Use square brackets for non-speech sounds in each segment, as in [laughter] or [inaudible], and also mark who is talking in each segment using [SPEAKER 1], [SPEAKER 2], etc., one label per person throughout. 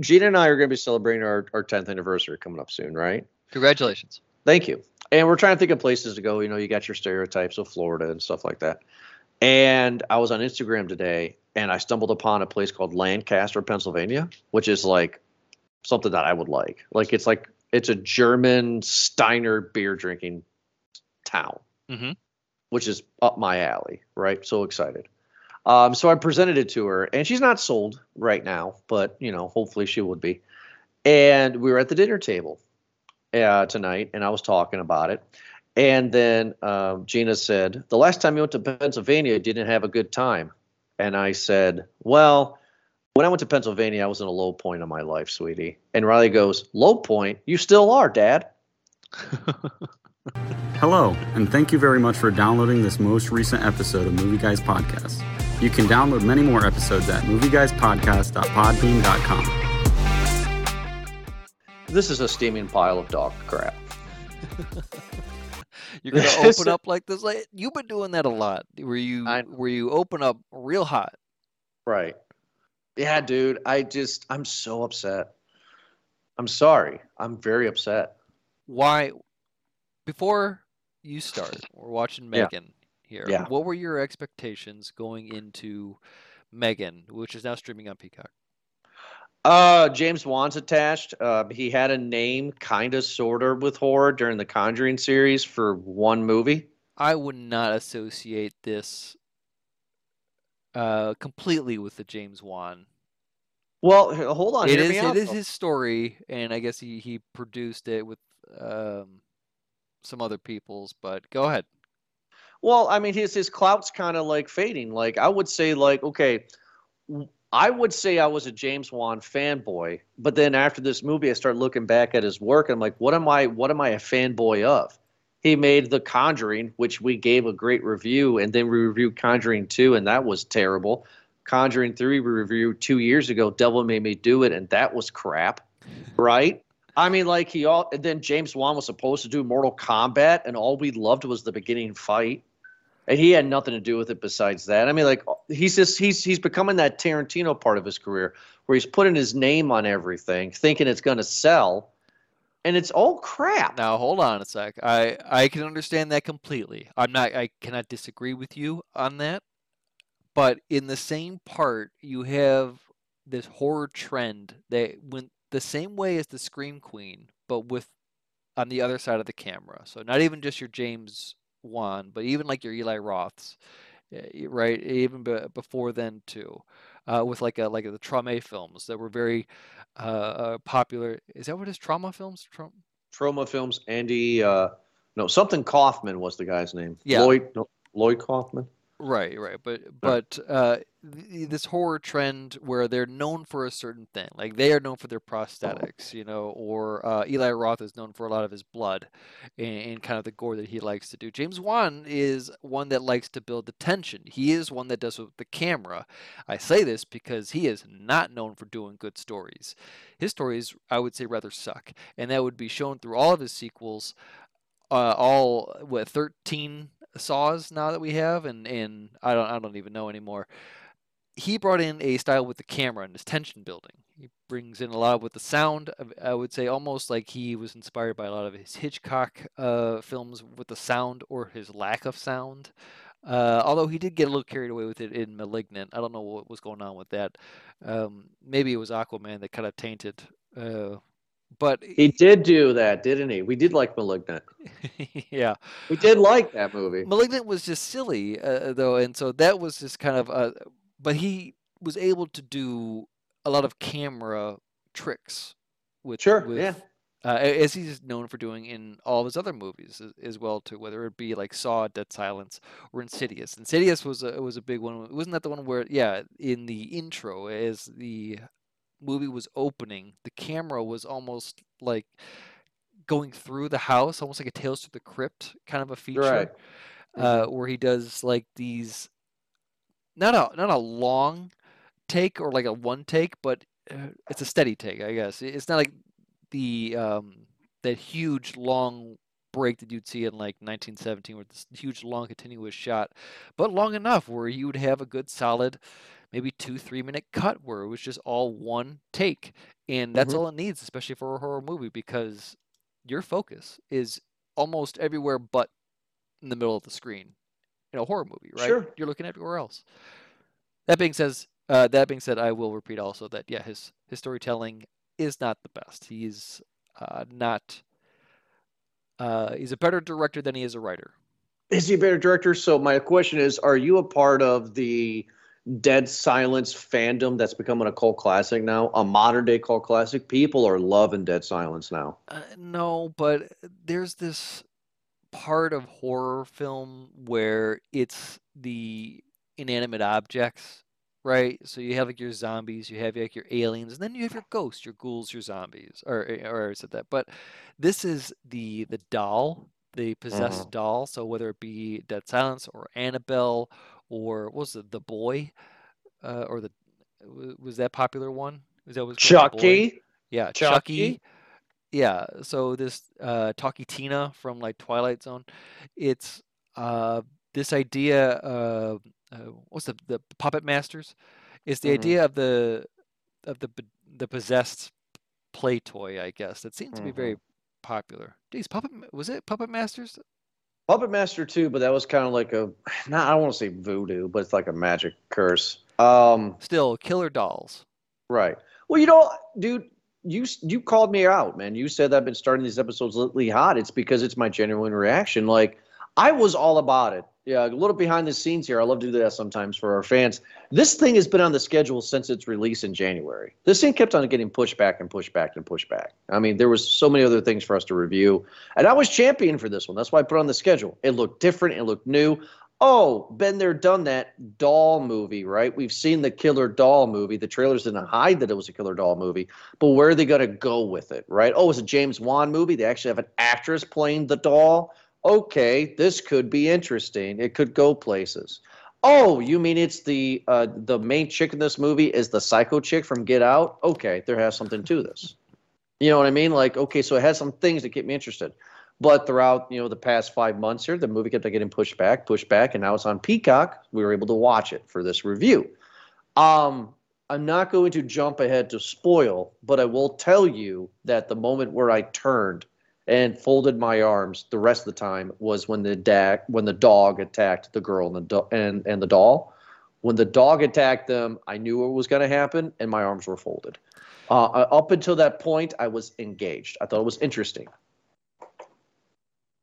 [SPEAKER 1] Gina and I are going to be celebrating our, our 10th anniversary coming up soon, right?
[SPEAKER 2] Congratulations.
[SPEAKER 1] Thank you. And we're trying to think of places to go. You know, you got your stereotypes of Florida and stuff like that. And I was on Instagram today and I stumbled upon a place called Lancaster, Pennsylvania, which is like something that I would like. Like it's like it's a German Steiner beer drinking town,
[SPEAKER 2] mm-hmm.
[SPEAKER 1] which is up my alley. Right, so excited. Um, so I presented it to her, and she's not sold right now, but you know, hopefully she would be. And we were at the dinner table uh, tonight, and I was talking about it. And then um, Gina said, "The last time you went to Pennsylvania, you didn't have a good time." And I said, "Well." when I went to Pennsylvania, I was in a low point of my life, sweetie. And Riley goes, Low point? You still are, Dad. [laughs]
[SPEAKER 3] Hello, and thank you very much for downloading this most recent episode of Movie Guys Podcast. You can download many more episodes at movieguyspodcast.podbean.com.
[SPEAKER 1] This is a steaming pile of dog crap. [laughs]
[SPEAKER 2] You're gonna [laughs] open up like this. Like you've been doing that a lot. Where you I, where you open up real hot.
[SPEAKER 1] Right. Yeah, dude. I just I'm so upset. I'm sorry. I'm very upset.
[SPEAKER 2] Why? Before you start, we're watching Megan yeah. Here.
[SPEAKER 1] Yeah.
[SPEAKER 2] What were your expectations going into Megan, which is now streaming on Peacock?
[SPEAKER 1] Uh, James Wan's attached. Uh, he had a name, kind of, sort of, with horror during the Conjuring series for one movie.
[SPEAKER 2] I would not associate this uh, completely with the James Wan.
[SPEAKER 1] Well, hold on.
[SPEAKER 2] It is. It is his story, and I guess he he produced it with um, some other people's. But go ahead.
[SPEAKER 1] Well, I mean, his his clout's kind of like fading. Like I would say, like okay, I would say I was a James Wan fanboy, but then after this movie, I start looking back at his work. And I'm like, what am I? What am I a fanboy of? He made The Conjuring, which we gave a great review, and then we reviewed Conjuring Two, and that was terrible. Conjuring 3 we reviewed two years ago, Devil Made Me Do It, and that was crap, right? I mean, like he all, and then James Wan was supposed to do Mortal Kombat, and all we loved was the beginning fight, and he had nothing to do with it besides that. I mean, like he's just he's he's becoming that Tarantino part of his career where he's putting his name on everything, thinking it's going to sell, and it's all crap.
[SPEAKER 2] Now hold on a sec. I I can understand that completely. I'm not. I cannot disagree with you on that. But in the same part, you have this horror trend that went the same way as the Scream Queen, but with on the other side of the camera. So not even just your James Wan, but even like your Eli Roths, eh, right? Even before then too, uh, with like a like the trauma films that were very uh, uh, popular. Is that what his Trauma films?
[SPEAKER 1] Tra- Troma films. Andy, uh, no, something Kaufman was the guy's name.
[SPEAKER 2] Yeah,
[SPEAKER 1] Lloyd, no, Lloyd Kaufman.
[SPEAKER 2] Right, right, but but uh, this horror trend where they're known for a certain thing, like they are known for their prosthetics, you know, or uh, Eli Roth is known for a lot of his blood and, and, kind of the gore that he likes to do. James Wan is one that likes to build the tension. He is one that does with the camera. I say this because he is not known for doing good stories. His stories, I would say, rather suck, and that would be shown through all of his sequels. Uh, all what 13 saws now that we have, and and I don't I don't even know anymore. He brought in a style with the camera and his tension building. He brings in a lot with the sound. I would say almost like he was inspired by a lot of his Hitchcock uh, films with the sound or his lack of sound. Uh, although he did get a little carried away with it in *Malignant*, I don't know what was going on with that. Um, maybe it was Aquaman that kind of tainted uh, but
[SPEAKER 1] he did do that, didn't he? We did like *Malignant*. [laughs]
[SPEAKER 2] yeah,
[SPEAKER 1] we did like that movie.
[SPEAKER 2] *Malignant* was just silly, uh, though, and so that was just kind of. Uh, but he was able to do a lot of camera tricks with
[SPEAKER 1] sure,
[SPEAKER 2] with,
[SPEAKER 1] yeah.
[SPEAKER 2] Uh, as he's known for doing in all of his other movies as, as, well too, whether it be like Saw, Dead Silence, or Insidious. Insidious was a was a big one. Wasn't that the one where yeah, in the intro as the movie was opening, the camera was almost like going through the house, almost like a Tales to the Crypt kind of a feature,
[SPEAKER 1] right.
[SPEAKER 2] uh, mm-hmm. where he does like these not a not a long take or like a one take, but uh, it's a steady take, I guess. It's not like the um, that huge long break that you'd see in like 1917 with this huge long continuous shot, but long enough where you would have a good solid maybe two three minute cut where it was just all one take and that's
[SPEAKER 1] Mhm.
[SPEAKER 2] all it needs especially for a horror movie because your focus is almost everywhere but in the middle of the screen in a horror movie right
[SPEAKER 1] Sure.
[SPEAKER 2] you're looking everywhere else that being says uh, that being said i will repeat also that yeah his his storytelling is not the best he's uh, not uh, he's a better director than he is a writer
[SPEAKER 1] Is he a better director? So my question is, are you a part of the Dead Silence fandom that's becoming a cult classic now? A modern day cult classic? People are loving Dead Silence now.
[SPEAKER 2] Uh, no, but there's this part of horror film where it's the inanimate objects, right? So you have like your zombies, you have like your aliens, and then you have your ghosts, your ghouls, your zombies. Or, or I said that, but this is the the doll, the possessed doll. So whether it be Dead Silence or Annabelle or what was it the boy, uh, or the was that popular one? Was that was?
[SPEAKER 1] Chucky?
[SPEAKER 2] Yeah,
[SPEAKER 1] Chucky?
[SPEAKER 2] Chucky. Yeah, so this uh Talky Tina from like Twilight Zone, it's uh this idea of uh, what's the the Puppet Masters? It's the
[SPEAKER 1] Mhm.
[SPEAKER 2] idea of the of the the possessed play toy, I guess. That seemed to be very popular. Geez, Puppet was it Puppet Masters?
[SPEAKER 1] Puppet Master too, but that was kind of like a, [sighs] not, I don't want to say voodoo, but it's like a magic curse. Um,
[SPEAKER 2] Still, Killer Dolls.
[SPEAKER 1] Right. Well, you know, dude, you you called me out, man. You said I've been starting these episodes lately hot. It's because it's my genuine reaction. Like I was all about it. Yeah, a little behind the scenes here. I love to do that sometimes for our fans. This thing has been on the schedule since its release in January. This thing kept on getting pushed back and pushed back and pushed back. I mean, there was so many other things for us to review, and I was champion for this one. That's why I put on the schedule. It looked different. It looked new. Oh, been there, done that. Doll movie, right? We've seen the Killer Doll movie. The trailers didn't hide that it was a Killer Doll movie, but where are they going to go with it, right? Oh, it's a James Wan movie. They actually have an actress playing the doll. Okay, this could be interesting. It could go places. Oh, you mean it's the uh, the main chick in this movie is the psycho chick from Get Out? Okay, there has something to this. You know what I mean? Like, okay, so it has some things that get me interested. But throughout, you know, the past five months here, the movie kept getting pushed back, pushed back, and now it's on Peacock. We were able to watch it for this review. Um, I'm not going to jump ahead to spoil, but I will tell you that the moment where I turned and folded my arms the rest of the time was when the da- when the dog attacked the girl and the do- and and the doll. When the dog attacked them, I knew what was going to happen, and my arms were folded. Uh, up until that point, I was engaged. I thought it was interesting,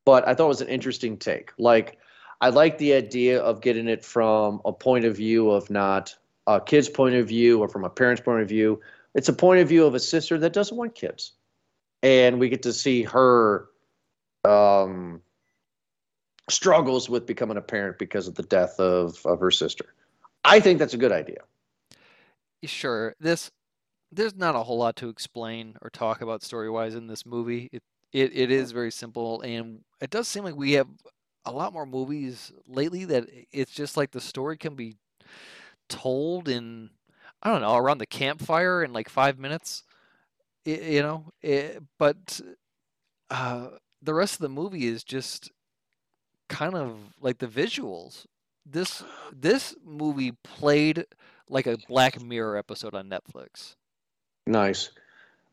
[SPEAKER 1] but I thought it was an interesting take. Like, I like the idea of getting it from a point of view of not a kid's point of view or from a parent's point of view. It's a point of view of a sister that doesn't want kids, and we get to see her um, struggles with becoming a parent because of the death of of her sister. I think that's a good idea.
[SPEAKER 2] Sure, this there's not a whole lot to explain or talk about story-wise in this movie. It it, it is very simple, and it does seem like we have a lot more movies lately that it's just like the story can be told in I don't know around the campfire in like five minutes, y- you know. It, but uh, the rest of the movie is just kind of like the visuals. This this movie played like a Black Mirror episode on Netflix.
[SPEAKER 1] Nice.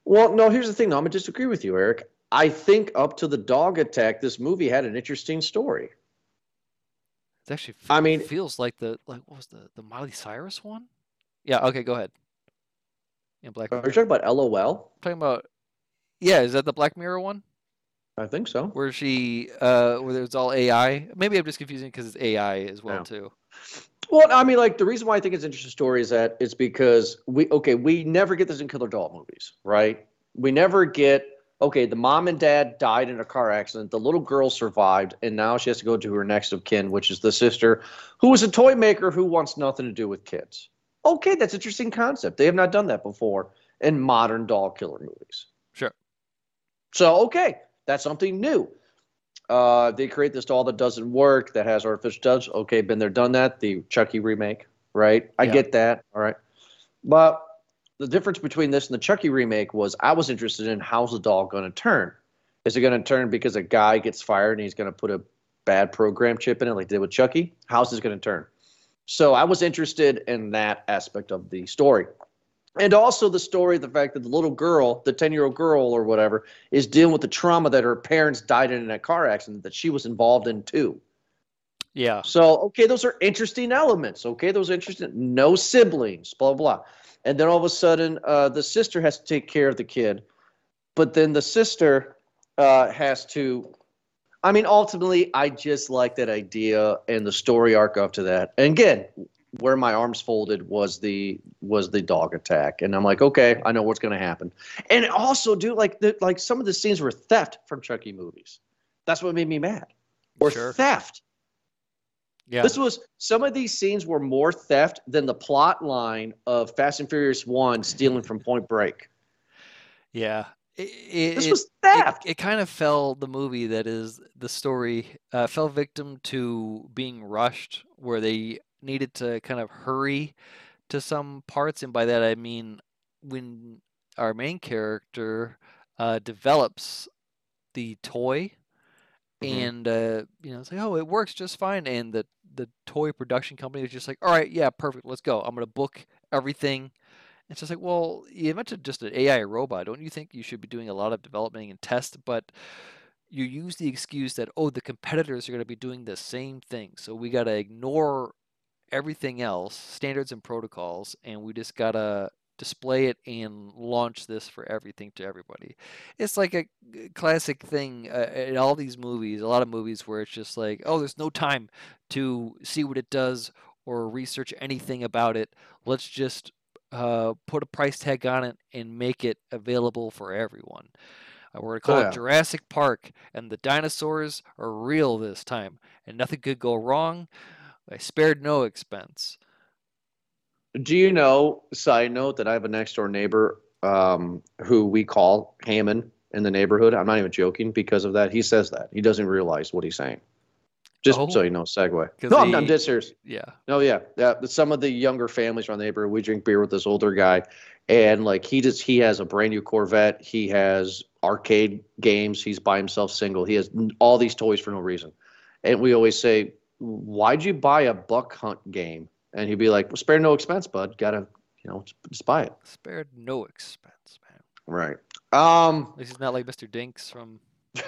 [SPEAKER 1] Well, no, here's the thing, though. I'm going to disagree with you, Eric. I think up to the dog attack, this movie had an interesting story.
[SPEAKER 2] It actually f-
[SPEAKER 1] I mean-
[SPEAKER 2] feels like the like what was the the Miley Cyrus one? Yeah. Okay. Go ahead. In Black
[SPEAKER 1] Are
[SPEAKER 2] Mirror.
[SPEAKER 1] you talking about LOL?
[SPEAKER 2] talking about yeah. Is that the Black Mirror one
[SPEAKER 1] I think so.
[SPEAKER 2] where she uh where it's all AI? Maybe I'm just confusing because it's AI as well too.
[SPEAKER 1] Well, I mean, like the reason why I think it's an interesting story is that it's because we okay, we never get this in Killer Doll movies, right? We never get okay, the mom and dad died in a car accident, the little girl survived, and now she has to go to her next of kin, which is the sister, who is a toy maker who wants nothing to do with kids. Okay, that's an interesting concept. They have not done that before in modern doll killer movies.
[SPEAKER 2] Sure.
[SPEAKER 1] So okay, that's something new. Uh, they create this doll that doesn't work, that has artificial touch. Okay, been there, done that. The Chucky remake, right? I
[SPEAKER 2] Yeah.
[SPEAKER 1] get that. All right, but the difference between this and the Chucky remake was I was interested in how's the doll going to turn. Is it going to turn because a guy gets fired and he's going to put a bad program chip in it, like they did with Chucky? How's this going to turn? So I was interested in that aspect of the story. And also the story, the fact that the little girl, the 10 year old girl or whatever, is dealing with the trauma that her parents died in a car accident that she was involved in too.
[SPEAKER 2] Yeah.
[SPEAKER 1] So, okay, those are interesting elements. Okay, those are interesting. No siblings, blah, blah. And then all of a sudden, uh, the sister has to take care of the kid. But then the sister uh, has to. I mean, ultimately, I just like that idea and the story arc up to that. And again, where my arms folded was the was the dog attack, and I'm like, okay, I know what's going to happen. And also, dude, like the, like some of the scenes were theft from Chucky movies. That's what made me mad. Or
[SPEAKER 2] Sure.
[SPEAKER 1] theft.
[SPEAKER 2] Yeah.
[SPEAKER 1] This was some of these scenes were more theft than the plot line of Fast and Furious One stealing from Point Break.
[SPEAKER 2] yeah. It, it,
[SPEAKER 1] This was
[SPEAKER 2] it,
[SPEAKER 1] theft.
[SPEAKER 2] it kind of fell the movie that is the story uh, fell victim to being rushed where they needed to kind of hurry to some parts and by that i mean when our main character uh, develops the toy
[SPEAKER 1] Mhm.
[SPEAKER 2] and uh, you know it's like oh it works just fine and the the toy production company is just like all right yeah perfect let's go i'm gonna book everything it's just like, well, you mentioned just an AI robot. Don't you think you should be doing a lot of development and test? But you use the excuse that, oh, the competitors are going to be doing the same thing. So we got to ignore everything else, standards and protocols, and we just got to display it and launch this for everything to everybody. It's like a classic thing uh, in all these movies, a lot of movies where it's just like, oh, there's no time to see what it does or research anything about it. Let's just uh, put a price tag on it and make it available for everyone. Uh, we're gonna call
[SPEAKER 1] Oh, yeah.
[SPEAKER 2] it Jurassic Park, and the dinosaurs are real this time, and nothing could go wrong. I spared no expense.
[SPEAKER 1] Do you know? Side note that I have a next door neighbor um, who we call Hammond in the neighborhood. I'm not even joking because of that. He says that he doesn't realize what he's saying. Just so
[SPEAKER 2] Oh.
[SPEAKER 1] you know, segue.
[SPEAKER 2] 'Cause
[SPEAKER 1] No, I'm, I'm dead serious.
[SPEAKER 2] Yeah,
[SPEAKER 1] No, yeah, yeah. Some of the younger families around the neighborhood, we drink beer with this older guy, and like he just he has a brand new Corvette. He has arcade games. He's by himself, single. He has all these toys for no reason, and we always say, "Why'd you buy a buck hunt game?" And he'd be like, well, "Spare no expense, bud. Gotta, you know, just buy it."
[SPEAKER 2] spared no expense, man.
[SPEAKER 1] Right. Um.
[SPEAKER 2] At least he's not like Mr. Dinks from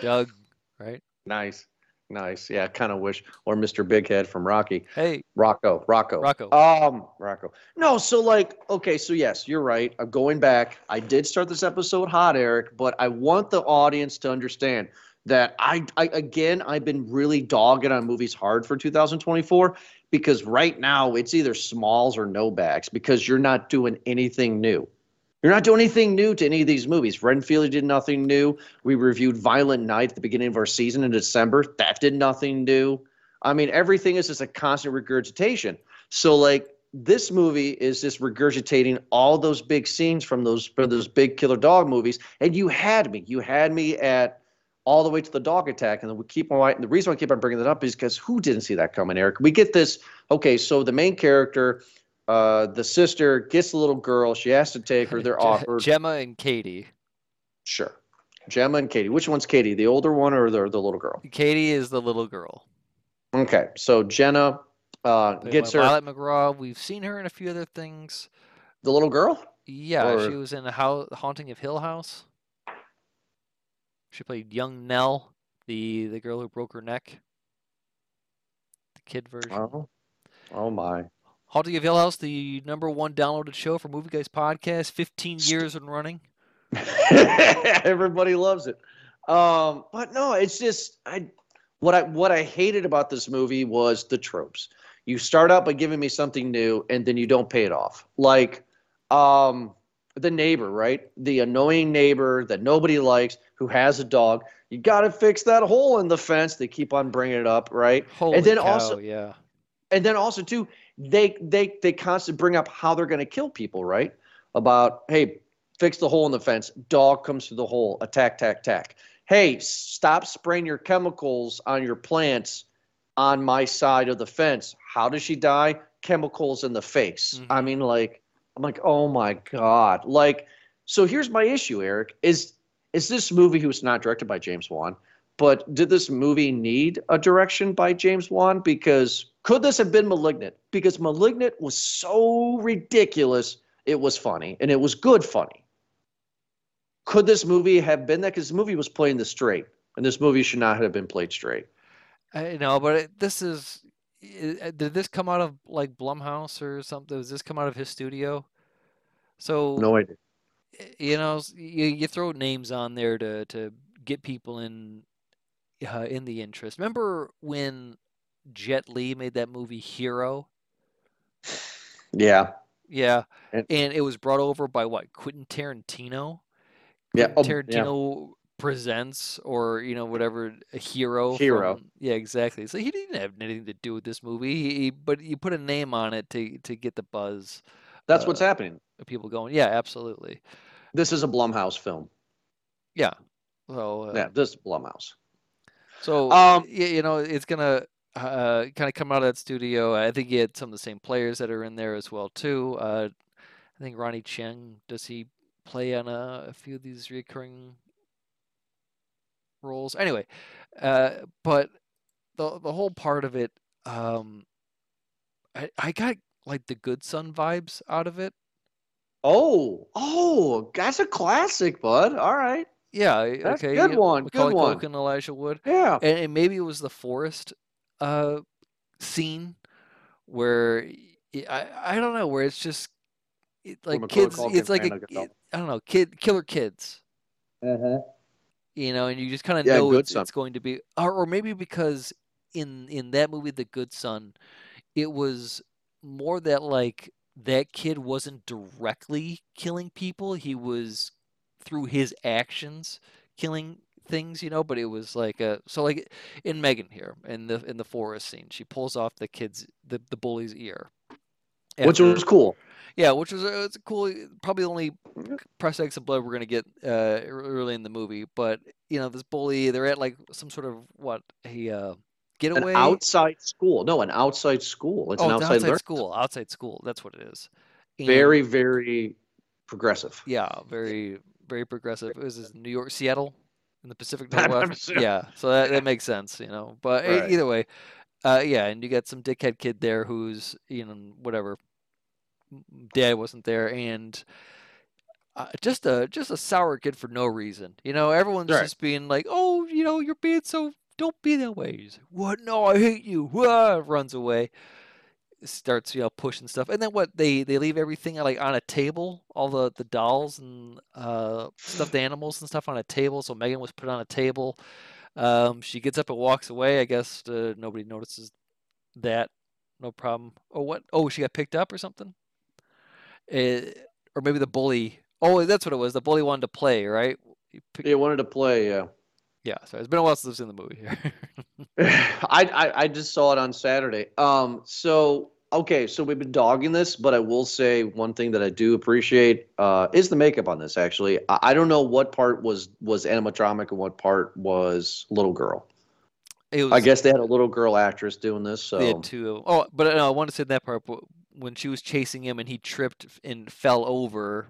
[SPEAKER 2] Doug, [laughs] right?
[SPEAKER 1] Nice. Nice. Yeah. I Kind of wish, or Mr. Big Head from Rocko.
[SPEAKER 2] Hey,
[SPEAKER 1] Rocko, Rocko,
[SPEAKER 2] Rocko.
[SPEAKER 1] Um, Rocko. No, so like, okay, so yes, you're right. I'm going back. I did start this episode hot, Eric, but I want the audience to understand that I, I again, I've been really dogging on movies hard for 2024 because right now it's either smalls or no backs because you're not doing anything new. You're not doing anything new to any of these movies. Renfield did nothing new. We reviewed Violent Night at the beginning of our season in December. That did nothing new. I mean, everything is just a constant regurgitation. So, like, this movie is just regurgitating all those big scenes from those from those big killer dog movies. And you had me. You had me at all the way to the dog attack. And we keep on. And The reason I keep on bringing that up is because who didn't see that coming, Eric? We get this. Okay, so the main character, uh, the sister gets a little girl. She has to take her. They're [laughs] offered.
[SPEAKER 2] Gemma and Katie.
[SPEAKER 1] Sure. Gemma and Katie. Which one's Katie? The older one or the the little girl?
[SPEAKER 2] Katie is the little girl.
[SPEAKER 1] Okay, so Jenna uh, gets her.
[SPEAKER 2] Violet McGraw. We've seen her in a few other things.
[SPEAKER 1] The little girl.
[SPEAKER 2] Yeah, she was in the How Haunting of Hill House. She played young Nell, the the girl who broke her neck. The kid version.
[SPEAKER 1] Oh, oh my.
[SPEAKER 2] Haunting of Hill House, the number one downloaded show for Movie Guys podcast, 15
[SPEAKER 1] St-
[SPEAKER 2] years and running. [laughs]
[SPEAKER 1] Everybody loves it. Um, but no, it's just I what I what I hated about this movie was the tropes. You start out by giving me something new and then you don't pay it off. Like um the neighbor, right? The annoying neighbor that nobody likes who has a dog. You got to fix that hole in the fence. They keep on bringing it up, right?
[SPEAKER 2] Holy
[SPEAKER 1] then
[SPEAKER 2] cow,
[SPEAKER 1] also-
[SPEAKER 2] yeah.
[SPEAKER 1] and then also too they they they constantly bring up how they're going to kill people right? About hey fix the hole in the fence. Dog comes through the hole. Attack tack tack hey stop spraying your chemicals on your plants on my side of the fence. How does she die? Chemicals in the face. I
[SPEAKER 2] Mhm.
[SPEAKER 1] mean like i'm like oh my god. Like so here's my issue eric is is this movie who's not directed by James Wan, but did this movie need a direction by James Wan? Because could this have been Malignant? Because Malignant was so ridiculous, it was funny, and it was good funny. Could this movie have been that? Because the movie was playing the straight, and this movie should not have been played straight.
[SPEAKER 2] I know, but it, this is. i- Did this come out of like Blumhouse or something? Does this come out of his studio? So
[SPEAKER 1] No idea.
[SPEAKER 2] you know, you, you throw names on there to to get people in uh, in the interest. Remember when Jet Li made that movie Hero?
[SPEAKER 1] Yeah.
[SPEAKER 2] Yeah,
[SPEAKER 1] And-
[SPEAKER 2] and it was brought over by what Quentin Tarantino.
[SPEAKER 1] Yeah,
[SPEAKER 2] Quentin
[SPEAKER 1] oh, yeah.
[SPEAKER 2] Tarantino presents or you know whatever a hero.
[SPEAKER 1] Hero.
[SPEAKER 2] from- yeah, exactly. So he didn't have anything to do with this movie. He, he- but you put a name on it to to get the buzz
[SPEAKER 1] That's
[SPEAKER 2] Uh,
[SPEAKER 1] what's happening.
[SPEAKER 2] people going. Yeah, absolutely.
[SPEAKER 1] This is a Blumhouse film.
[SPEAKER 2] Yeah. So uh,
[SPEAKER 1] Yeah, this is Blumhouse.
[SPEAKER 2] So
[SPEAKER 1] Um,
[SPEAKER 2] y- you know, it's gonna uh, kind of come out of that studio. I think he had some of the same players that are in there as well too. Uh, I think Ronny Chieng does he play on a, a few of these recurring roles? Anyway, uh, but the the whole part of it, um, I I got like the Good Son vibes out of it.
[SPEAKER 1] Oh, oh, that's a classic, bud. All right.
[SPEAKER 2] Yeah,
[SPEAKER 1] That's a
[SPEAKER 2] okay.
[SPEAKER 1] good one,
[SPEAKER 2] Macaulay
[SPEAKER 1] good one.
[SPEAKER 2] Culkin, Elijah Wood.
[SPEAKER 1] Yeah.
[SPEAKER 2] and, and maybe it was the forest uh scene where I, I don't know where it's just it, like kids it's like
[SPEAKER 1] fan,
[SPEAKER 2] a
[SPEAKER 1] I
[SPEAKER 2] it- I don't know kid killer kids.
[SPEAKER 1] Uh-huh.
[SPEAKER 2] you know and you just kind of
[SPEAKER 1] Yeah,
[SPEAKER 2] know it's, it's going to be or, or maybe because in in that movie The Good Son it was more that like that kid wasn't directly killing people he was through his actions killing things you know but it was like a so like in Megan here in the in the forest scene she pulls off the kid's the, the bully's ear
[SPEAKER 1] Which was cool.
[SPEAKER 2] yeah, which was a, it's a cool, probably the only press X of blood we're gonna get uh, early in the movie. But you know, this bully, they're at like some sort of what a uh, getaway.
[SPEAKER 1] An outside school. No, an outside school. It's
[SPEAKER 2] oh,
[SPEAKER 1] an outside,
[SPEAKER 2] outside school, outside school. That's what it is. And-
[SPEAKER 1] Very, very progressive.
[SPEAKER 2] yeah, very very progressive. It was New York, Seattle, in the Pacific [laughs] Northwest.
[SPEAKER 1] sure.
[SPEAKER 2] yeah, so that, that [laughs] makes sense, you know. But
[SPEAKER 1] Right.
[SPEAKER 2] either way, uh, yeah, and you got some dickhead kid there who's you know whatever, dad wasn't there, and uh, just a just a sour kid for no reason. You know, everyone's
[SPEAKER 1] Right.
[SPEAKER 2] just being like, oh, you know, you're being so. Don't be that way. He's like, what? No, I hate you. Wah! [laughs] Runs away starts you know pushing stuff and then what they they leave everything like on a table all the the dolls and uh stuffed [sighs] animals and stuff on a table so megan was put on a table um she gets up and walks away i guess uh, nobody notices that no problem oh what oh she got picked up or something uh, or maybe the bully oh that's what it was the bully wanted to play right He picked-
[SPEAKER 1] He wanted to play. Yeah.
[SPEAKER 2] Yeah so it's been a while since i've seen the movie here [laughs] [laughs]
[SPEAKER 1] I, I I just saw it on Saturday. Um. So okay. So we've been dogging this, but I will say one thing that I do appreciate uh, is the makeup on this. Actually, I, I don't know what part was was animatronic and what part was little girl.
[SPEAKER 2] it was
[SPEAKER 1] I guess they had a little girl actress doing this. So
[SPEAKER 2] They had two. Oh, but no, I want to say that part when she was chasing him and he tripped and fell over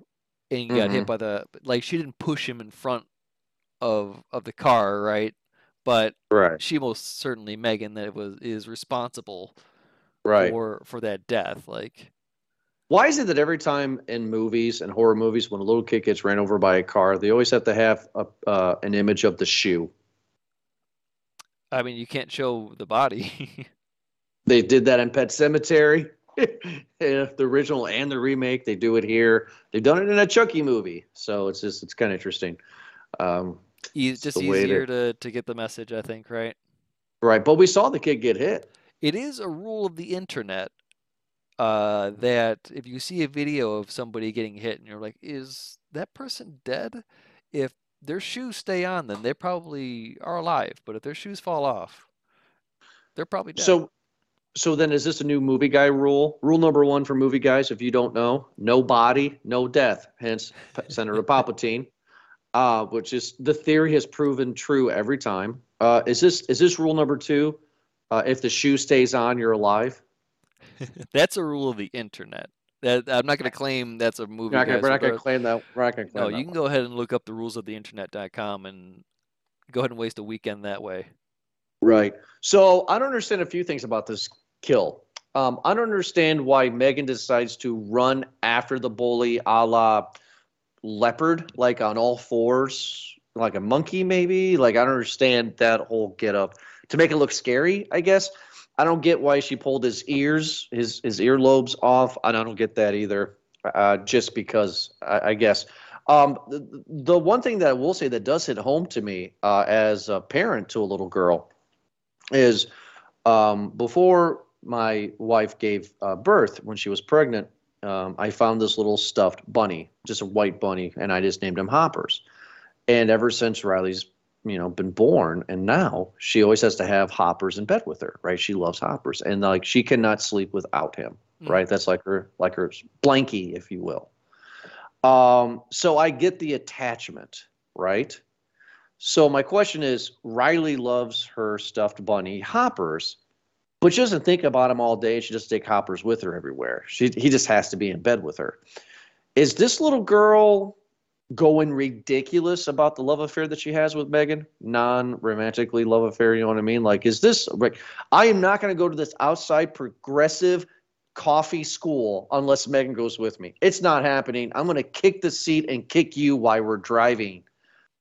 [SPEAKER 2] and got hit
[SPEAKER 1] Mhm.
[SPEAKER 2] by the like she didn't push him in front of of the car, right? But
[SPEAKER 1] right,
[SPEAKER 2] she most certainly Megan that was is responsible
[SPEAKER 1] right.
[SPEAKER 2] for for that death. Like
[SPEAKER 1] Why is it that every time in movies and horror movies, when a little kid gets ran over by a car, they always have to have a, uh, an image of the shoe?
[SPEAKER 2] I mean, you can't show the body. [laughs]
[SPEAKER 1] They did that in Pet Sematary, [laughs] the original and the remake. They do it here. They've done it in a Chucky movie, so it's just it's kind of interesting. Um,
[SPEAKER 2] E-
[SPEAKER 1] It's
[SPEAKER 2] just easier to to get the message, I think, right?
[SPEAKER 1] right, but we saw the kid get hit.
[SPEAKER 2] It is a rule of the internet uh, that if you see a video of somebody getting hit and you're like, is that person dead? If their shoes stay on, then they probably are alive. But if their shoes fall off, they're probably dead.
[SPEAKER 1] So, so then is this a new movie guy rule? Rule number one for movie guys, if you don't know, no body, no death. Hence, Senator [laughs] Palpatine, uh, which is the theory has proven true every time. Uh, is this is this rule number two? Uh, if the shoe stays on, you're alive. [laughs]
[SPEAKER 2] That's a rule of the internet. That I'm not going to claim that's a movie.
[SPEAKER 1] We're not gonna, we're not going to claim that. We're not going to claim
[SPEAKER 2] No, you can
[SPEAKER 1] one.
[SPEAKER 2] go ahead and look up the rules of the internet.com and go ahead and waste a weekend that way.
[SPEAKER 1] Right. So I don't understand a few things about this kill. Um, I don't understand why Megan decides to run after the bully a la leopard, like on all fours, like a monkey, maybe. Like, I don't understand that whole get up to make it look scary, I guess. I don't get why she pulled his ears, his, his earlobes off. I don't get that either, uh, just because, I, I guess. Um, the, the one thing that I will say that does hit home to me uh, as a parent to a little girl is um, before my wife gave uh, birth, when she was pregnant, um, I found this little stuffed bunny, just a white bunny, and I just named him Hoppers. And ever since Riley's, you know, been born, and now she always has to have Hoppers in bed with her, right? She loves Hoppers, and like she cannot sleep without him,
[SPEAKER 2] Mm.
[SPEAKER 1] right? That's like her, like her blankie, if you will. Um, so I get the attachment, right? So my question is, Riley loves her stuffed bunny Hoppers, but she doesn't think about him all day. She just take Hoppers with her everywhere. She he just has to be in bed with her. Is this little girl going ridiculous about the love affair that she has with Megan? Non-romantically love affair, you know what I mean? Like, is this like I am not going to go to this outside progressive coffee school unless Megan goes with me. It's not happening. I'm going to kick the seat and kick you while we're driving.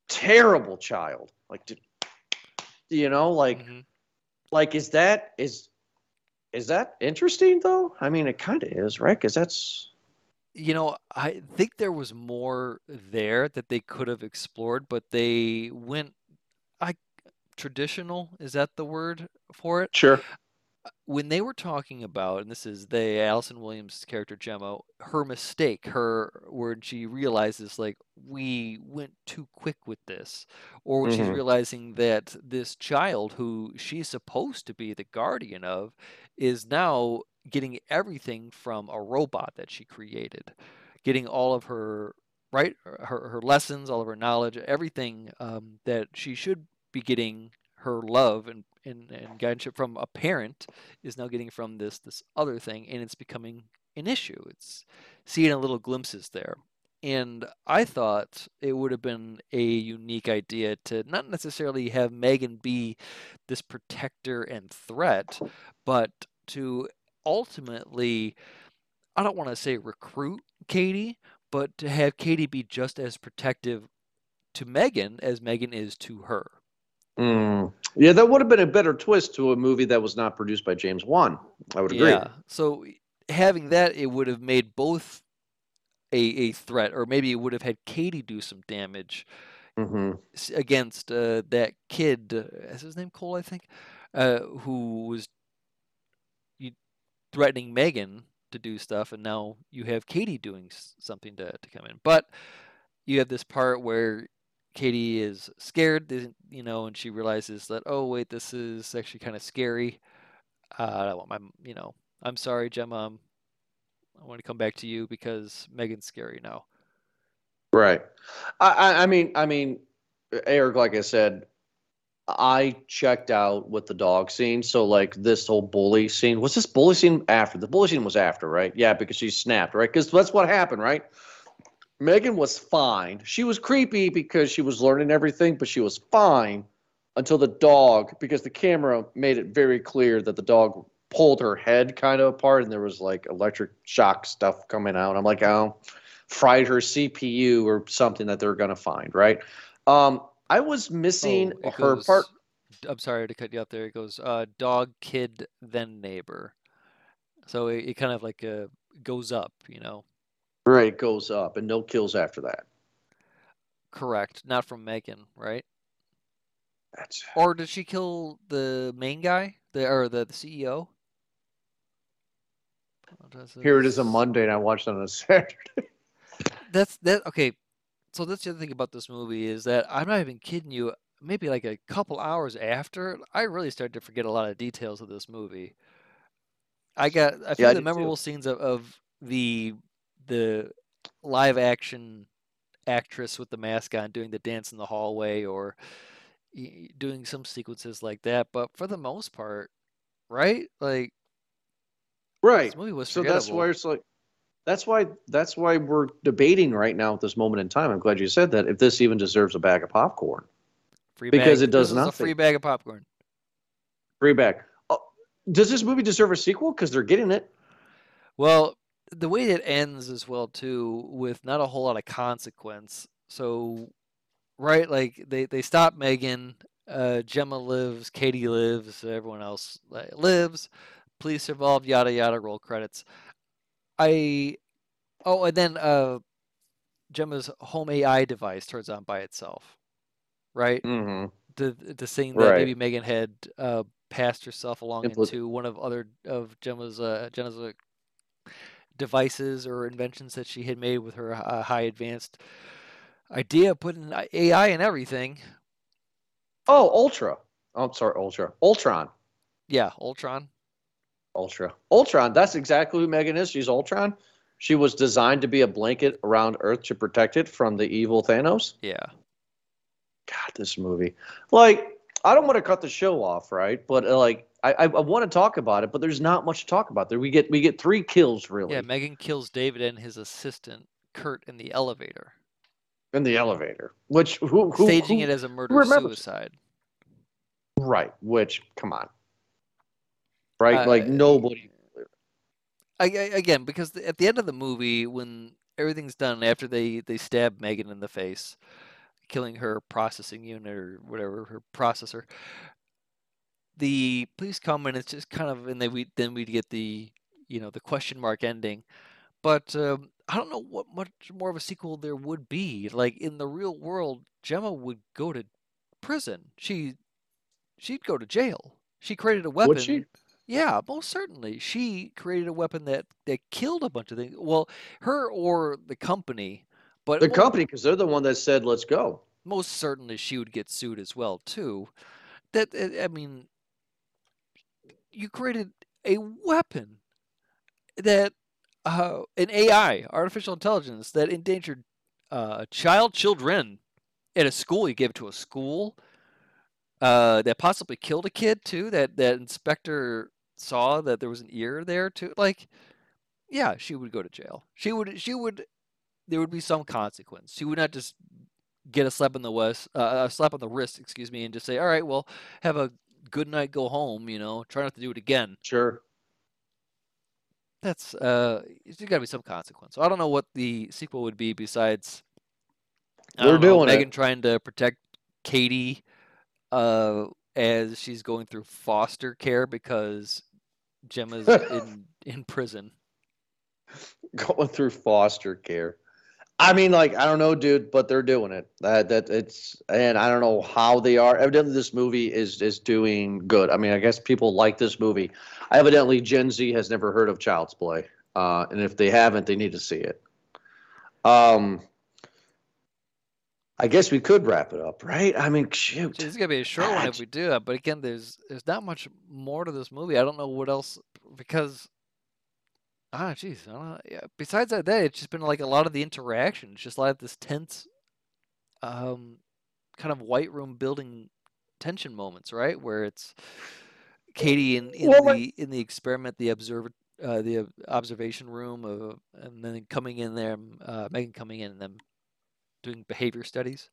[SPEAKER 1] Terrible child. Like, you know, like,
[SPEAKER 2] Mhm.
[SPEAKER 1] like is that is is that interesting though? I mean, it kind of is, right? Because that's
[SPEAKER 2] You know, I think there was more there that they could have explored, but they went I traditional, is that the word for it?
[SPEAKER 1] sure.
[SPEAKER 2] When they were talking about, and this is the Allison Williams character Gemma, her mistake, her where she realizes like we went too quick with this, or when she's
[SPEAKER 1] Mhm.
[SPEAKER 2] realizing that this child who she's supposed to be the guardian of is now getting everything from a robot that she created, getting all of her right her her lessons, all of her knowledge, everything um, that she should be getting her love and, and, and guardianship from a parent is now getting from this this other thing and it's becoming an issue. It's seeing a little glimpses there. And i thought it would have been a unique idea to not necessarily have megan be this protector and threat but to ultimately i don't want to say recruit katie but to have katie be just as protective to megan as megan is to her.
[SPEAKER 1] Mm. Yeah, that would have been a better twist to a movie that was not produced by James Wan. I would agree.
[SPEAKER 2] Yeah. So having that, it would have made both a, a threat, or maybe it would have had Katie do some damage
[SPEAKER 1] hmm
[SPEAKER 2] against uh, that kid. Uh, is his name Cole? I think, uh, who was threatening Megan to do stuff, and now you have Katie doing something to to come in. But you have this part where Katie is scared, you know, and she realizes that oh wait, this is actually kind of scary. Uh, I want my, you know, I'm sorry, Gemma. I'm, I want to come back to you because Megan's scary now.
[SPEAKER 1] Right. I, I, I mean, I mean, Eric, like I said, I checked out with the dog scene. So, like this whole bully scene was this bully scene after? The bully scene was after, right? Yeah, because she snapped, right? Because that's what happened, right? Megan was fine. She was creepy because she was learning everything, but she was fine until the dog, because the camera made it very clear that the dog pulled her head kind of apart and there was like electric shock stuff coming out. I'm like, oh, fried her CPU or something that they're going to find, right? Um, I was missing
[SPEAKER 2] Oh,
[SPEAKER 1] her
[SPEAKER 2] goes-
[SPEAKER 1] part.
[SPEAKER 2] I'm sorry to cut you off there. It goes uh, dog, kid, then neighbor. So it, it kind of like uh, goes up, you know.
[SPEAKER 1] Right, goes up and no kills after that.
[SPEAKER 2] Correct. Not from Megan, right?
[SPEAKER 1] That's
[SPEAKER 2] Or did she kill the main guy, the or the, the CEO?
[SPEAKER 1] here it is a Monday and I watched it on a [laughs] Saturday.
[SPEAKER 2] That's that. Okay, so that's the other thing about this movie is that I'm not even kidding you. Maybe like a couple hours after, I really started to forget a lot of details of this movie. I got I feel
[SPEAKER 1] I
[SPEAKER 2] the
[SPEAKER 1] did too.
[SPEAKER 2] memorable scenes of, of the the live action actress with the mask on doing the dance in the hallway or doing some sequences like that. But for the most part, right? Like
[SPEAKER 1] Right.
[SPEAKER 2] this movie was
[SPEAKER 1] So that's why it's like That's why that's why we're debating right now at this moment in time. I'm glad you said that. If this even deserves a bag of popcorn,
[SPEAKER 2] Free
[SPEAKER 1] Because
[SPEAKER 2] bag-
[SPEAKER 1] it does
[SPEAKER 2] not a free bag of popcorn.
[SPEAKER 1] free bag. Oh, does this movie deserve a sequel? Because they're getting it.
[SPEAKER 2] Well, the way it ends as well too, with not a whole lot of consequence. So, right, like they they stop Megan, uh, Gemma lives, Katie lives, everyone else lives. Police involved, yada yada. Roll credits. I oh, and then uh, Gemma's home AI device turns on by itself, right?
[SPEAKER 1] Mm-hmm.
[SPEAKER 2] the the saying that
[SPEAKER 1] Right.
[SPEAKER 2] maybe Megan had uh, passed herself along
[SPEAKER 1] Impl-
[SPEAKER 2] into one of other of Gemma's uh, uh, devices or inventions that she had made with her uh, high advanced idea, of putting AI in everything.
[SPEAKER 1] Oh, Ultra. Oh, I'm sorry, Ultra. Ultron.
[SPEAKER 2] Yeah, Ultron.
[SPEAKER 1] Ultra. Ultron. That's exactly who Megan is. She's Ultron. She was designed to be a blanket around Earth to protect it from the evil Thanos.
[SPEAKER 2] Yeah,
[SPEAKER 1] God, this movie. Like, I don't want to cut the show off, right? But uh, like, I, I, want to talk about it, but there's not much to talk about there. We get we get three kills really
[SPEAKER 2] yeah. Megan kills David and his assistant Kurt in the elevator,
[SPEAKER 1] in the elevator. Which who, who
[SPEAKER 2] staging
[SPEAKER 1] who-
[SPEAKER 2] it as a murder suicide.
[SPEAKER 1] right? Which come on, right?
[SPEAKER 2] Uh,
[SPEAKER 1] like nobody.
[SPEAKER 2] I, I, again, because the, at the end of the movie, when everything's done, after they they stab Megan in the face, killing her processing unit or whatever her processor, the please come and it's just kind of, and then we then we'd get the you know the question mark ending, but um, I don't know what much more of a sequel there would be. Like in the real world, Gemma would go to prison. She she'd go to jail. She created a weapon.
[SPEAKER 1] Would she?
[SPEAKER 2] Yeah, most certainly. She created a weapon that that killed a bunch of things. Well, her or the company, but
[SPEAKER 1] The company, because they're the one that said, "Let's go."
[SPEAKER 2] most certainly she would get sued as well too. That uh, I mean, you created a weapon that uh, an AI, artificial intelligence, that endangered uh, child children at a school. You gave it to a school uh, that possibly killed a kid too. That that inspector saw that there was an ear there too. Like, yeah, she would go to jail. She would. She would. There would be some consequence. She would not just get a slap on the wrist, uh, a slap on the wrist, excuse me, and just say, "All right, well, have a good night, go home." You know, try not to do it again.
[SPEAKER 1] Sure.
[SPEAKER 2] That's uh, there's got to be some consequence. So I don't know what the sequel would be besides.
[SPEAKER 1] We're
[SPEAKER 2] don't know,
[SPEAKER 1] doing it.
[SPEAKER 2] Megan trying to protect Katie, uh, as she's going through foster care because Gemma's [laughs] in in prison.
[SPEAKER 1] Going through foster care. I mean, like, I don't know, dude, but they're doing it. That that it's, and I don't know how they are. Evidently, this movie is is doing good. I mean, I guess people like this movie. Evidently, Gen Z has never heard of Child's Play, uh, and if they haven't, they need to see it. Um, I guess we could wrap it up, right? I mean, shoot.
[SPEAKER 2] Is gonna be a short one if we do it, but again, there's there's not much more to this movie. I don't know what else because ah, jeez, I don't know. Yeah, besides that, that it's just been like a lot of the interaction. It's just a lot of this tense, um, kind of white room building tension moments, right? Where it's Katie in, in
[SPEAKER 1] Well,
[SPEAKER 2] the
[SPEAKER 1] like-
[SPEAKER 2] in the experiment, the observer, uh, the observation room, of, and then coming in there, uh, Megan coming in and then doing behavior studies.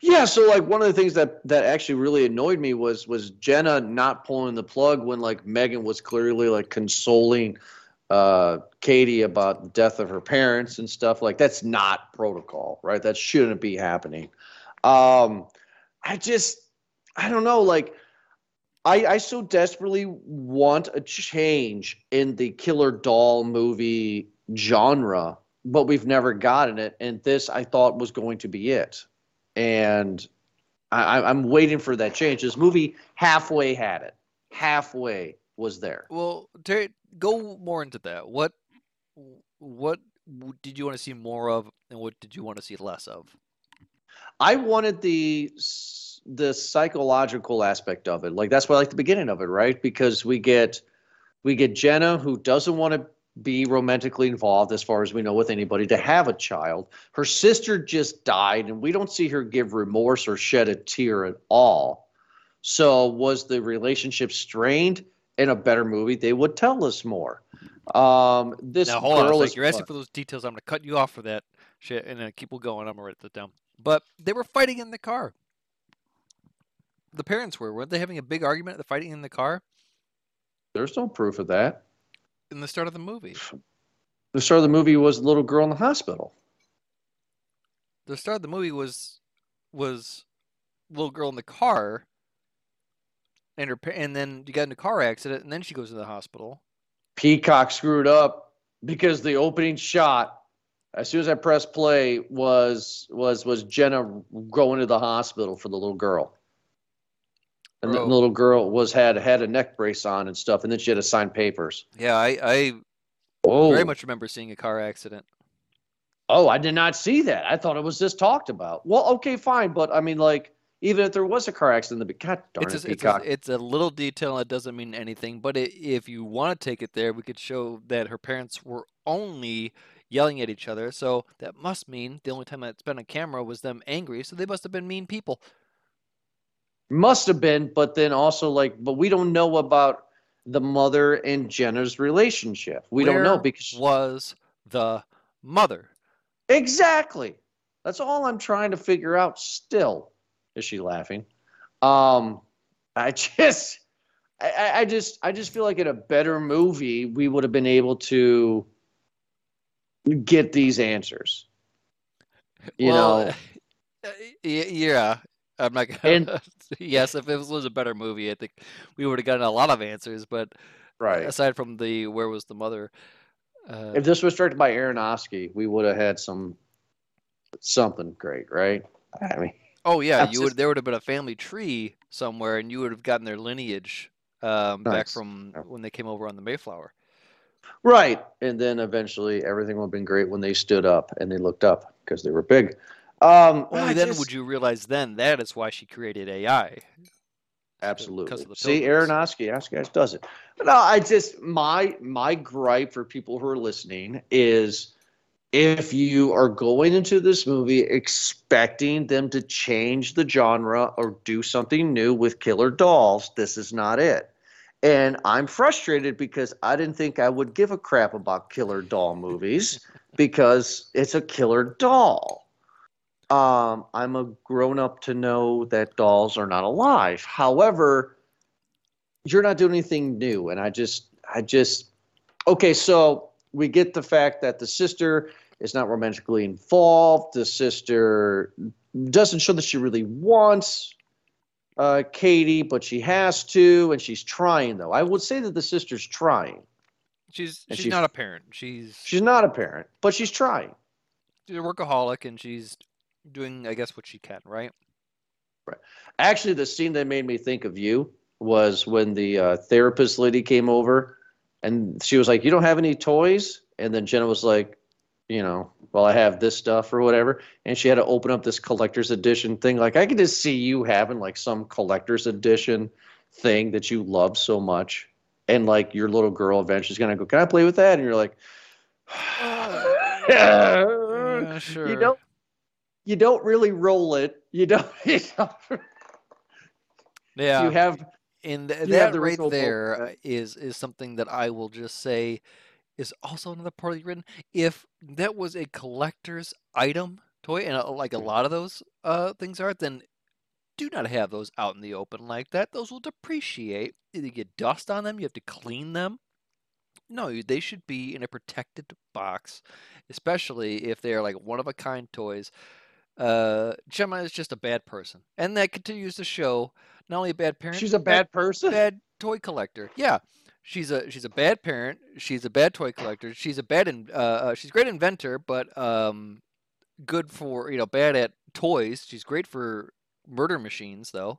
[SPEAKER 1] Yeah, so like one of the things that that actually really annoyed me was was Jenna not pulling the plug when like Megan was clearly like consoling uh Katie about the death of her parents and stuff like that's not protocol, right? That shouldn't be happening. Um I just I don't know like I I so desperately want a change in the killer doll movie genre, but we've never gotten it and this I thought was going to be it and I, I'm waiting for that change. This movie halfway had it. Halfway was there.
[SPEAKER 2] Well, Terry, go more into that. What what did you want to see more of, and what did you want to see less of?
[SPEAKER 1] I wanted the the psychological aspect of it. Like that's why I like the beginning of it, right? Because we get we get Jenna who doesn't want to be romantically involved as far as we know with anybody to have a child. Her sister just died and we don't see her give remorse or shed a tear at all. So was the relationship strained in a better movie they would tell us more. Um, this
[SPEAKER 2] now hold on, like
[SPEAKER 1] is
[SPEAKER 2] you're asking for those details. I'm gonna cut you off for that shit, and then keep going. I'm gonna write that down. But they were fighting in the car. The parents were, weren't they having a big argument? The fighting in the car
[SPEAKER 1] There's no proof of that.
[SPEAKER 2] in the start of the movie.
[SPEAKER 1] The start of the movie was the little girl in the hospital.
[SPEAKER 2] The start of the movie was was little girl in the car, and her and then you got in a car accident, and then she goes to the hospital.
[SPEAKER 1] Peacock screwed up because the opening shot, as soon as I pressed play, was was was Gemma going to the hospital for the little girl. And the little girl was had had a neck brace on and stuff, and then she had to sign papers.
[SPEAKER 2] Yeah, I, I
[SPEAKER 1] Oh,
[SPEAKER 2] very much remember seeing a car accident.
[SPEAKER 1] Oh, I did not see that. I thought it was just talked about. Well, okay, fine, but I mean, like, even if there was a car accident, the God darn
[SPEAKER 2] It's
[SPEAKER 1] it,
[SPEAKER 2] a, it's, a,
[SPEAKER 1] Peacock.
[SPEAKER 2] it's a little detail that doesn't mean anything, but it, if you want to take it there, we could show that her parents were only yelling at each other. So that must mean the only time that's been on camera was them angry. So they must have been mean people.
[SPEAKER 1] Must have been, but then also like, but we don't know about the mother and Gemma's relationship. We don't know
[SPEAKER 2] Where
[SPEAKER 1] because
[SPEAKER 2] was the mother?
[SPEAKER 1] exactly. That's all I'm trying to figure out. Still, is she laughing? Um, I [laughs] just, I- I, just, I just feel like in a better movie we would have been able to get these answers. You
[SPEAKER 2] well,
[SPEAKER 1] know, [laughs]
[SPEAKER 2] yeah. I'm not
[SPEAKER 1] And- [laughs]
[SPEAKER 2] yes, if it was a better movie, I think we would have gotten a lot of answers. But
[SPEAKER 1] right.
[SPEAKER 2] aside from the where was the mother? Uh,
[SPEAKER 1] If this was directed by Aronofsky, we would have had some something great, right? I mean,
[SPEAKER 2] Oh yeah,
[SPEAKER 1] That's
[SPEAKER 2] you would.
[SPEAKER 1] just-
[SPEAKER 2] There would have been a family tree somewhere, and you would have gotten their lineage um, back from when they came over on the Mayflower.
[SPEAKER 1] right. And then eventually everything would have been great when they stood up and they looked up because they were big. Um,
[SPEAKER 2] Only then
[SPEAKER 1] just-
[SPEAKER 2] would you realize then that is why she created AI.
[SPEAKER 1] absolutely see. Aronofsky. Ask guys does it. But no, I just my my gripe for people who are listening is if you are going into this movie expecting them to change the genre or do something new with killer dolls, this is not it. And I'm frustrated because I didn't think I would give a crap about killer doll movies [laughs] because it's a killer doll. Um, I'm a grown up to know that dolls are not alive. However, you're not doing anything new. And I just, I just, okay, so we get the fact that the sister is not romantically involved. The sister doesn't show that she really wants uh, Cady, but she has to, and she's trying though. I would say that the sister's trying.
[SPEAKER 2] She's she's
[SPEAKER 1] she's-
[SPEAKER 2] not a parent. She's
[SPEAKER 1] She's not a parent, but she's trying.
[SPEAKER 2] she's a workaholic, and she's doing, I guess, what she can. Right? Right?
[SPEAKER 1] Actually, the scene that made me think of you was when the uh, therapist lady came over and she was like, You don't have any toys? And then Gemma was like, You know, well, I have this stuff or whatever. And she had to open up this collector's edition thing. Like, I could just see you having like some collector's edition thing that you love so much. And like your little girl eventually is going to go, Can I play with that? And you're like, [sighs]
[SPEAKER 2] Yeah, [sighs] sure.
[SPEAKER 1] You don't. You don't really roll it. You don't. [laughs] You, don't,
[SPEAKER 2] Yeah.
[SPEAKER 1] you have
[SPEAKER 2] And th-
[SPEAKER 1] You have the
[SPEAKER 2] right there is is something that I will just say is also another poorly written. If that was a collector's item toy, and uh, like a lot of those uh, things are, then do not have those out in the open like that. Those will depreciate. Either get dust on them, you have to clean them. No, they should be in a protected box, especially if they are like one of a kind toys. Uh, Gemma is just a bad person, and that continues to show not only a bad parent,
[SPEAKER 1] She's a bad person.
[SPEAKER 2] bad toy collector. Yeah, she's a she's a bad parent. She's a bad toy collector. She's a bad in, uh, uh she's a great inventor, but um, good for you know bad at toys. She's great for murder machines though.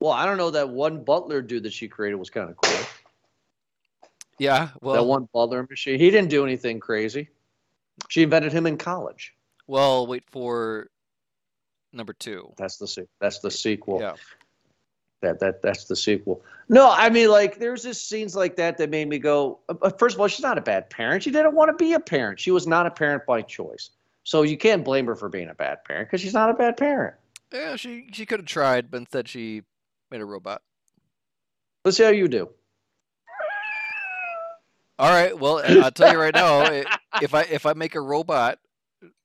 [SPEAKER 1] Well, I don't know. That one butler dude that she created was kind of cool.
[SPEAKER 2] Yeah, well, that
[SPEAKER 1] one butler machine. He didn't do anything crazy. She invented him in college.
[SPEAKER 2] well, wait for number two.
[SPEAKER 1] That's the se- that's the sequel.
[SPEAKER 2] Yeah,
[SPEAKER 1] That that that's the sequel. No, I mean like there's just scenes like that that made me go. uh, First of all, she's not a bad parent. She didn't want to be a parent. She was not a parent by choice. So you can't blame her for being a bad parent because she's not a bad parent.
[SPEAKER 2] yeah. She she could have tried, but instead she made a robot.
[SPEAKER 1] Let's see how you do.
[SPEAKER 2] All right. Well, I'll tell you right now, if I if I make a robot,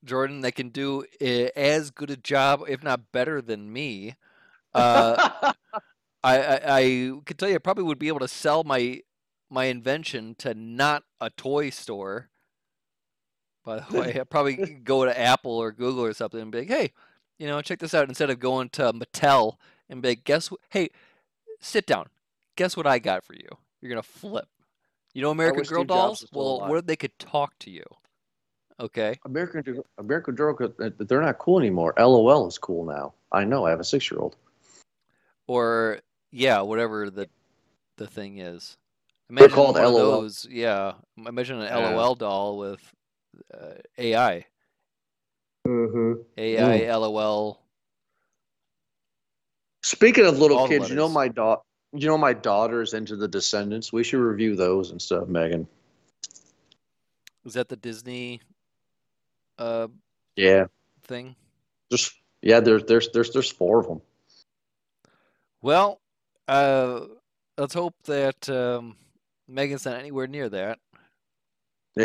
[SPEAKER 2] Jordan, that can do uh, as good a job, if not better than me, uh, [laughs] I, I I could tell you I probably would be able to sell my my invention to not a toy store. By the way, I'd probably go to Apple or Google or something and be like, hey, you know, check this out. Instead of going to Mattel and be like, guess what? Hey, sit down. Guess what I got for you? You're gonna flip. You know American Girl
[SPEAKER 1] Steve
[SPEAKER 2] dolls? Well,
[SPEAKER 1] alive.
[SPEAKER 2] what if they could talk to you? Okay.
[SPEAKER 1] American Girl- American Girl, uh, they're not cool anymore. LOL is cool now. I know. I have a six-year-old.
[SPEAKER 2] Or yeah, whatever the the thing is.
[SPEAKER 1] They're
[SPEAKER 2] Imagine
[SPEAKER 1] called
[SPEAKER 2] one
[SPEAKER 1] LOL.
[SPEAKER 2] those. Yeah, imagine an
[SPEAKER 1] Yeah.
[SPEAKER 2] LOL doll with uh, AI.
[SPEAKER 1] Mm-hmm.
[SPEAKER 2] AI, LOL.
[SPEAKER 1] Speaking of little
[SPEAKER 2] All the
[SPEAKER 1] kids, you know my daughter. You know my daughter's into the Descendants. We should review those and stuff, Megan.
[SPEAKER 2] Is that the Disney uh
[SPEAKER 1] Yeah,
[SPEAKER 2] thing?
[SPEAKER 1] just yeah. There's there's there's there's four of them.
[SPEAKER 2] Well, uh, let's hope that um, Megan's not anywhere near that.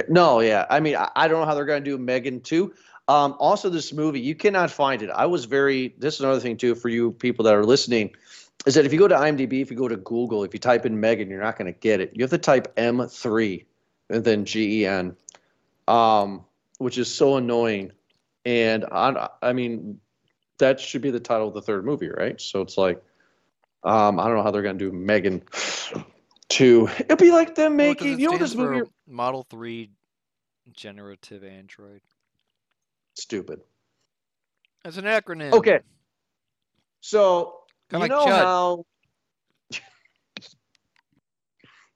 [SPEAKER 1] No, yeah. I mean, I, don't know how they're going to do Megan too. Um, also, this movie you cannot find it. I was very. This is another thing too for you people that are listening, is that if you go to IMDb, if you go to Google, if you type in Megan, you're not going to get it. You have to type M three and then G E N, um, which is so annoying. And I, I mean, that should be the title of the third movie, right? So it's like, um, I don't know how they're going to do Megan two. It'd be like them making.
[SPEAKER 2] it
[SPEAKER 1] you know this movie?
[SPEAKER 2] Model Three Generative Android.
[SPEAKER 1] Stupid.
[SPEAKER 2] It's an acronym.
[SPEAKER 1] Okay. So
[SPEAKER 2] Kinda
[SPEAKER 1] you
[SPEAKER 2] like
[SPEAKER 1] know
[SPEAKER 2] Chud.
[SPEAKER 1] how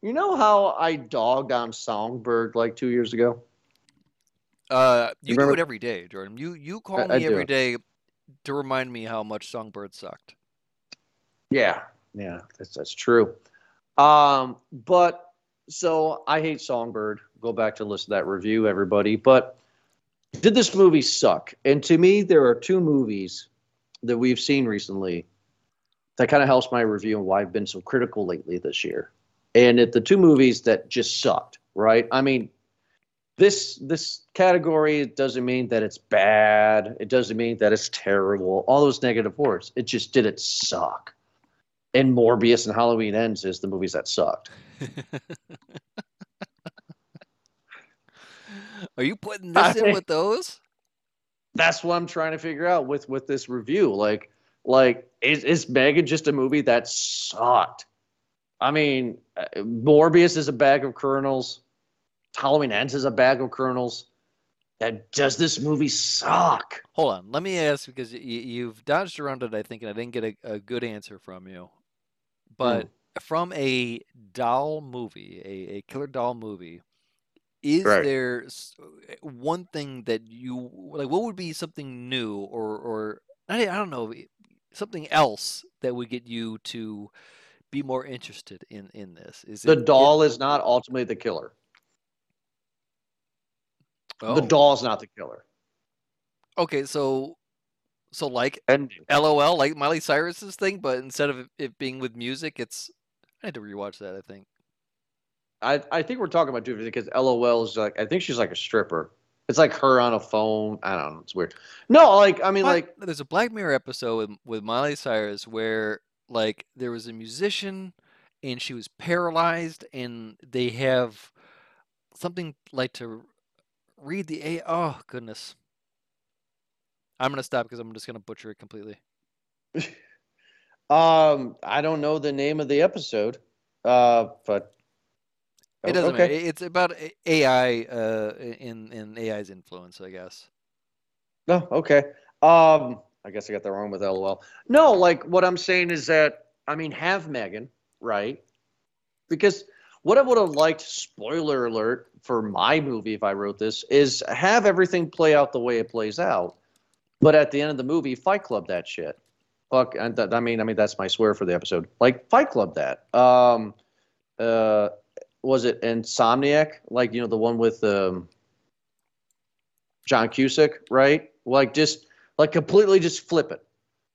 [SPEAKER 1] you know how I dogged on Songbird like two years ago.
[SPEAKER 2] Uh,
[SPEAKER 1] You
[SPEAKER 2] you do
[SPEAKER 1] remember-
[SPEAKER 2] it every day, Jordan. You you call
[SPEAKER 1] I- I
[SPEAKER 2] me every
[SPEAKER 1] do.
[SPEAKER 2] day to remind me how much Songbird sucked.
[SPEAKER 1] Yeah, yeah, that's that's true. Um, but so I hate Songbird. Go back to listen to that review, everybody. But did this movie suck? And to me, there are two movies that we've seen recently that kind of helps my review and why I've been so critical lately this year. And it, the two movies that just sucked, right? I mean, this this category doesn't mean that it's bad. It doesn't mean that it's terrible. All those negative words. It just didn't suck. And Morbius and Halloween Ends is the movies that sucked. [laughs]
[SPEAKER 2] Are you putting this in
[SPEAKER 1] I-
[SPEAKER 2] with those?
[SPEAKER 1] That's what I'm trying to figure out with with this review. Like, like is is Megan just a movie that sucked? I mean, uh, Morbius is a bag of kernels. Halloween Ends is a bag of kernels. And does this movie suck?
[SPEAKER 2] Hold on. Let me ask because y- you've dodged around it, I think, and I didn't get a, a good answer from you. But mm. from a doll movie, a, a killer doll movie, is
[SPEAKER 1] Right.
[SPEAKER 2] there one thing that you like? What would be something new, or or I, I don't know, something else that would get you to be more interested in in this? Is
[SPEAKER 1] The
[SPEAKER 2] it
[SPEAKER 1] doll is not ultimately the killer.
[SPEAKER 2] oh,
[SPEAKER 1] The doll's not the killer.
[SPEAKER 2] Okay, so so like
[SPEAKER 1] and
[SPEAKER 2] LOL, like Miley Cyrus's thing, but instead of it- being with music, it's I had to rewatch that. I think.
[SPEAKER 1] I, I think we're talking about two different because LOL is like I think she's like a stripper. It's like her on a phone. I don't know. It's weird. No, like I mean,
[SPEAKER 2] What?
[SPEAKER 1] like
[SPEAKER 2] there's a Black Mirror episode with, with Miley Cyrus where like there was a musician and she was paralyzed and they have something like to read the a oh goodness. I'm gonna stop because I'm just gonna butcher it completely. [laughs]
[SPEAKER 1] um, I don't know the name of the episode. Uh, but
[SPEAKER 2] It doesn't
[SPEAKER 1] okay.
[SPEAKER 2] matter. It's about AI uh in in AI's influence, I guess.
[SPEAKER 1] No, okay. Um, I guess I got that wrong with LOL. No, like what I'm saying is that I mean have Megan, right? Because what I would have liked, spoiler alert, for my movie if I wrote this, is have everything play out the way it plays out. But at the end of the movie, Fight Club that shit. Fuck, and that, I mean, I mean that's my swear for the episode. Like Fight Club that. Um, uh, was it Insomniac? Like you know the one with um, John Cusack, right? Like just like completely just flip it.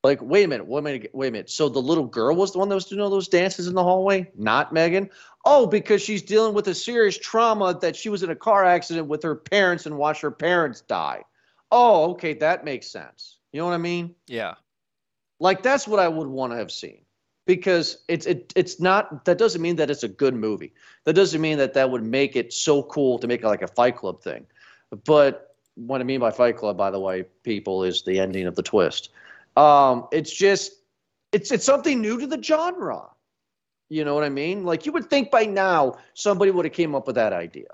[SPEAKER 1] Like, wait a minute, wait a minute, wait a minute. So the little girl was the one that was doing all those dances in the hallway, not Megan. Oh, because she's dealing with a serious trauma that she was in a car accident with her parents and watched her parents die. Oh, okay, that makes sense. You know what I mean?
[SPEAKER 2] Yeah.
[SPEAKER 1] Like that's what I would want to have seen because it's it, it's not that doesn't mean that it's a good movie. That doesn't mean that that would make it so cool to make it like a Fight Club thing. But what I mean by Fight Club, by the way, people, is the ending of the twist. Um, it's just it's it's something new to the genre. You know what I mean? Like you would think by now somebody would have came up with that idea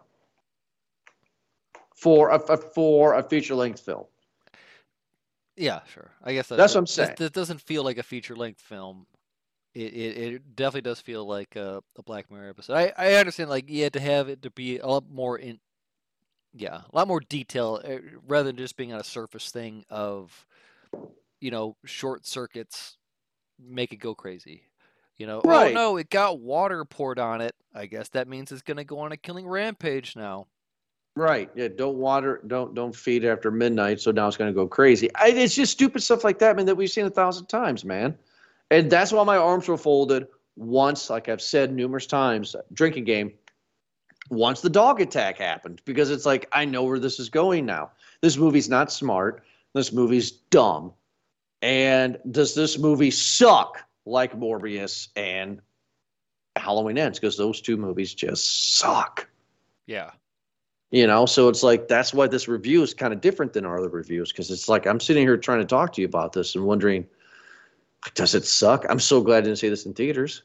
[SPEAKER 1] for a, a for a feature length film.
[SPEAKER 2] Yeah, sure. I guess
[SPEAKER 1] That's what I'm saying.
[SPEAKER 2] This doesn't feel like a feature length film. It, it it definitely does feel like a, a Black Mirror episode. I, I understand like you had to have it to be a lot more in, yeah, a lot more detail uh, rather than just being on a surface thing of, you know, short circuits make it go crazy. You know, right. oh
[SPEAKER 1] Right.
[SPEAKER 2] no, it got water poured on it. I guess that means it's gonna go on a killing rampage now.
[SPEAKER 1] Right. Yeah. Don't water. Don't don't feed after midnight. So now it's going to go crazy. I, it's just stupid stuff like that, man. That we've seen a thousand times, man. And that's why my arms were folded once, like I've said numerous times. Drinking game. Once the dog attack happened, because it's like I know where this is going now. This movie's not smart. This movie's dumb. And does this movie suck like Morbius and Halloween Ends? Because those two movies just suck
[SPEAKER 2] Yeah.
[SPEAKER 1] You know so it's like that's why this review is kind of different than our other reviews because it's like i'm sitting here trying to talk to you about this and wondering does it suck i'm so glad i didn't see this in theaters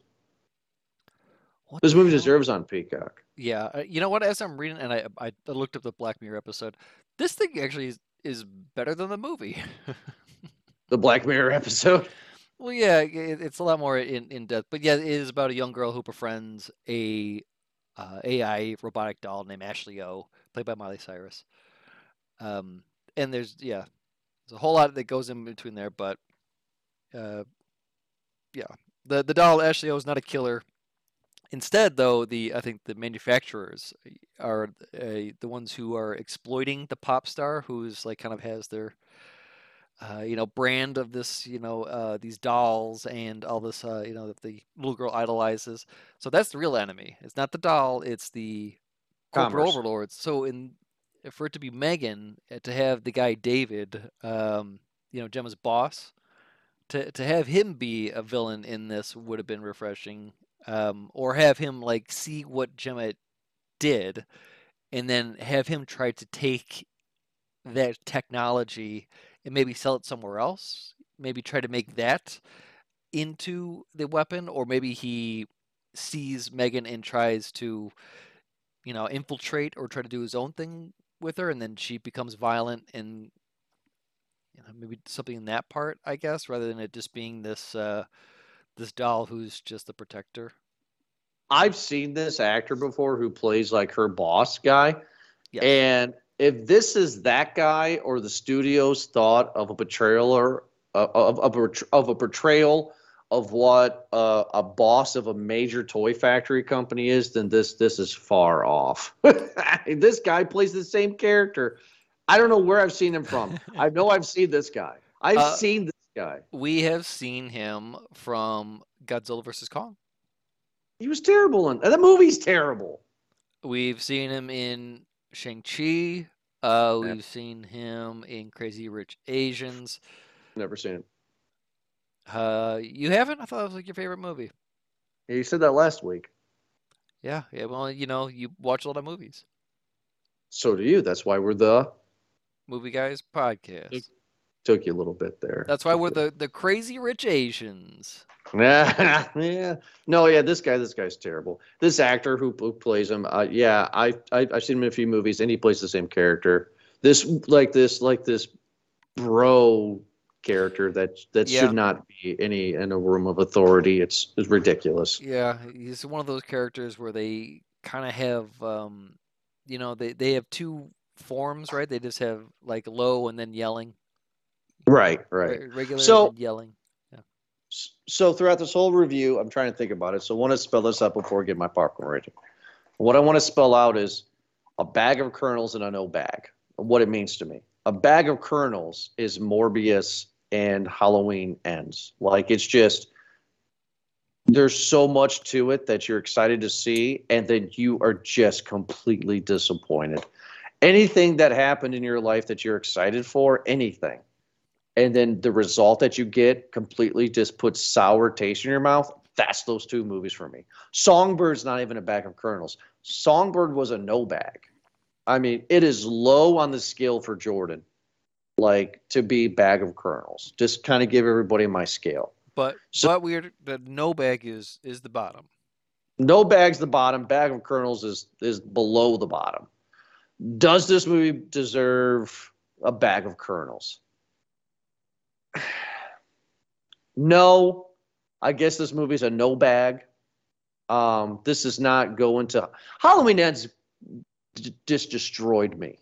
[SPEAKER 2] What
[SPEAKER 1] this
[SPEAKER 2] the
[SPEAKER 1] movie
[SPEAKER 2] hell?
[SPEAKER 1] deserves on peacock
[SPEAKER 2] Yeah, uh, you know what? As I'm reading, and I I I looked up the Black Mirror episode, this thing actually is, is better than the movie. [laughs]
[SPEAKER 1] the black mirror episode
[SPEAKER 2] well, yeah, it, it's a lot more in in depth, but yeah, it is about a young girl who befriends a uh, AI robotic doll named Ashley O, played by Miley Cyrus. Um, and there's yeah, there's a whole lot that goes in between there, but uh, yeah, the the doll Ashley O is not a killer. Instead, though, the I think the manufacturers are uh, the ones who are exploiting the pop star, who's like kind of has their, uh, you know, brand of this, you know, uh, these dolls and all this, uh, you know, that the little girl idolizes. So that's the real enemy. It's not the doll; it's the corporate
[SPEAKER 1] Commerce.
[SPEAKER 2] overlords. So in for it to be Megan, uh, to have the guy David, um, you know, Gemma's boss, to to have him be a villain in this would have been refreshing. Um, or have him like see what Gemma did, and then have him try to take that technology and maybe sell it somewhere else. Maybe try to make that into the weapon, or maybe he sees Megan and tries to, you know, infiltrate or try to do his own thing with her, and then she becomes violent and you know maybe something in that part, I guess, rather than it just being this uh, this doll who's just the protector.
[SPEAKER 1] i've seen this actor before who plays like her boss guy
[SPEAKER 2] Yes.
[SPEAKER 1] and if this is that guy or the studio's thought of a betrayal or of, of, of, a, of a portrayal of what uh, a boss of a major toy factory company is, then this this is far off. [laughs] this guy plays the same character. I don't know where I've seen him from. I know I've seen this guy. I've
[SPEAKER 2] Uh,
[SPEAKER 1] seen this guy.
[SPEAKER 2] we have seen him from Godzilla vs Kong.
[SPEAKER 1] He was terrible in and the movie's terrible.
[SPEAKER 2] We've seen him in Shang Chi. Uh, we've seen him in Crazy Rich Asians.
[SPEAKER 1] Never seen it.
[SPEAKER 2] Uh, you haven't? I thought it was like your favorite movie.
[SPEAKER 1] Yeah, you said that last week.
[SPEAKER 2] Yeah, yeah. Well, you know, you watch a lot of movies.
[SPEAKER 1] So do you. That's why we're the
[SPEAKER 2] Movie Guys podcast.
[SPEAKER 1] Took you a little bit there.
[SPEAKER 2] That's why we're the the Crazy Rich Asians.
[SPEAKER 1] Yeah, [laughs] yeah. No, yeah. This guy, this guy's terrible. This actor who, who plays him, uh, yeah, I, I I've seen him in a few movies, and he plays the same character. This like this like this bro character that that
[SPEAKER 2] Yeah.
[SPEAKER 1] should not be any in a room of authority. It's it's ridiculous.
[SPEAKER 2] Yeah, he's one of those characters where they kind of have, um, you know, they they have two forms, right? They just have like low and then yelling,
[SPEAKER 1] Right, right.
[SPEAKER 2] re- regular
[SPEAKER 1] So-
[SPEAKER 2] yelling.
[SPEAKER 1] S- So throughout this whole review, I'm trying to think about it. So I want to spell this out before I get my popcorn ready. What I want to spell out is a bag of kernels and a no bag. What it means to me. A bag of kernels is Morbius and Halloween ends. Like it's just there's so much to it that you're excited to see, and then you are just completely disappointed. Anything that happened in your life that you're excited for, anything, and then the result that you get completely just puts sour taste in your mouth. That's those two movies for me. Songbird's not even a bag of kernels. Songbird was a no bag. I mean, it is low on the scale for Jordan, like to be bag of kernels. Just kind of give everybody my scale.
[SPEAKER 2] But
[SPEAKER 1] So-
[SPEAKER 2] but weird that no bag is is the bottom.
[SPEAKER 1] No bag's the bottom. Bag of kernels is is below the bottom. Does this movie deserve a bag of kernels? [sighs] No. I guess this movie's a no bag. Um, this is not going to Halloween Ends d- just destroyed me.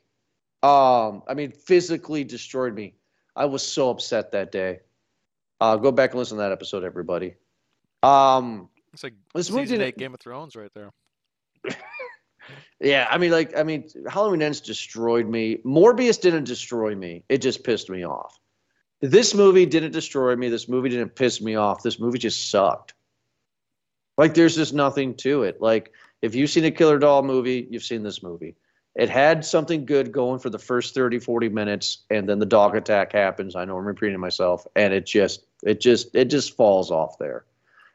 [SPEAKER 1] Um, I mean, physically destroyed me. I was so upset that day. Uh, go back and listen to that episode, everybody. Um,
[SPEAKER 2] It's like
[SPEAKER 1] this movie didn't-
[SPEAKER 2] Game of Thrones right there. [laughs]
[SPEAKER 1] Yeah, I mean, like, I mean, Halloween Ends destroyed me. Morbius didn't destroy me. It just pissed me off. This movie didn't destroy me. This movie didn't piss me off. This movie just sucked. Like, there's just nothing to it. Like, if you've seen a Killer Doll movie, you've seen this movie. It had something good going for the first 30, 40 minutes, and then the dog attack happens. I know I'm repeating myself, and it just, it just, it just falls off there.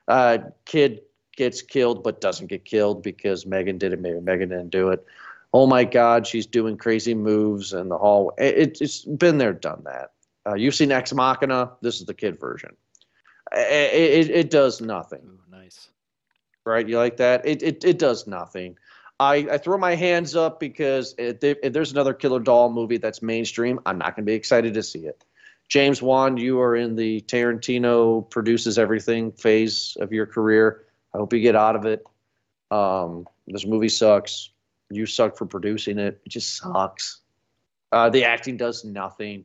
[SPEAKER 1] Uh, kid gets killed but doesn't get killed because Megan did it. Maybe Megan didn't do it. Oh my God, she's doing crazy moves in the hallway. It, it's been there, done that. Uh, you've seen Ex Machina. This is the kid version. It, it, it does nothing,
[SPEAKER 2] Ooh, nice.
[SPEAKER 1] right? You like that? It, it, it does nothing. I, I throw my hands up because if, if there's another Killer Doll movie that's mainstream, I'm not going to be excited to see it. James Wan, you are in the Tarantino produces everything phase of your career. I hope you get out of it. Um, this movie sucks. You suck for producing it. It just sucks. Uh, the acting does nothing.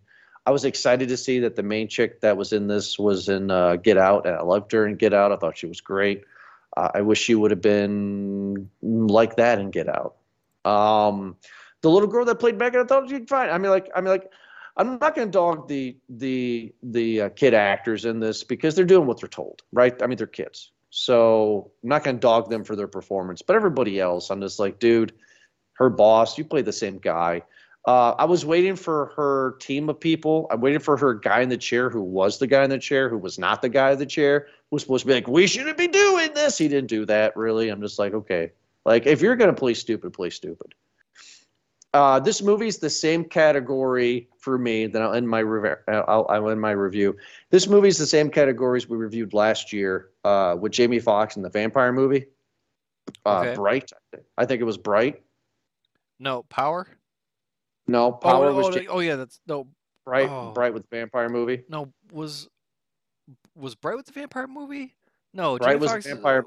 [SPEAKER 1] I was excited to see that the main chick that was in this was in uh, Get Out, and I loved her in Get Out. I thought she was great. Uh, I wish she would have been like that in Get Out. Um, the little girl that played Megan, I thought she did fine. I mean, like, I mean, like, I'm not going to dog the the the uh, kid actors in this because they're doing what they're told, right? I mean, they're kids, so I'm not going to dog them for their performance. But everybody else, I'm just like, dude, her boss, you play the same guy. Uh, I was waiting for her team of people. I waited for her guy in the chair who was the guy in the chair, who was not the guy in the chair, who was supposed to be like, we shouldn't be doing this. He didn't do that, really. I'm just like, okay. Like, if you're going to play stupid, play stupid. Uh, this movie's the same category for me. Then I'll end my rev- I'll, I'll end my review. This movie's the same categories we reviewed last year uh, with Jamie Foxx in the vampire movie. Uh,
[SPEAKER 2] Okay.
[SPEAKER 1] Bright, I think it was Bright.
[SPEAKER 2] No power.
[SPEAKER 1] No,
[SPEAKER 2] Oh,
[SPEAKER 1] Power
[SPEAKER 2] oh,
[SPEAKER 1] was
[SPEAKER 2] oh, oh yeah, that's no
[SPEAKER 1] Bright.
[SPEAKER 2] oh.
[SPEAKER 1] Bright with the vampire movie.
[SPEAKER 2] no was was Bright with the vampire movie? No,
[SPEAKER 1] Bright
[SPEAKER 2] Jamie
[SPEAKER 1] was the vampire-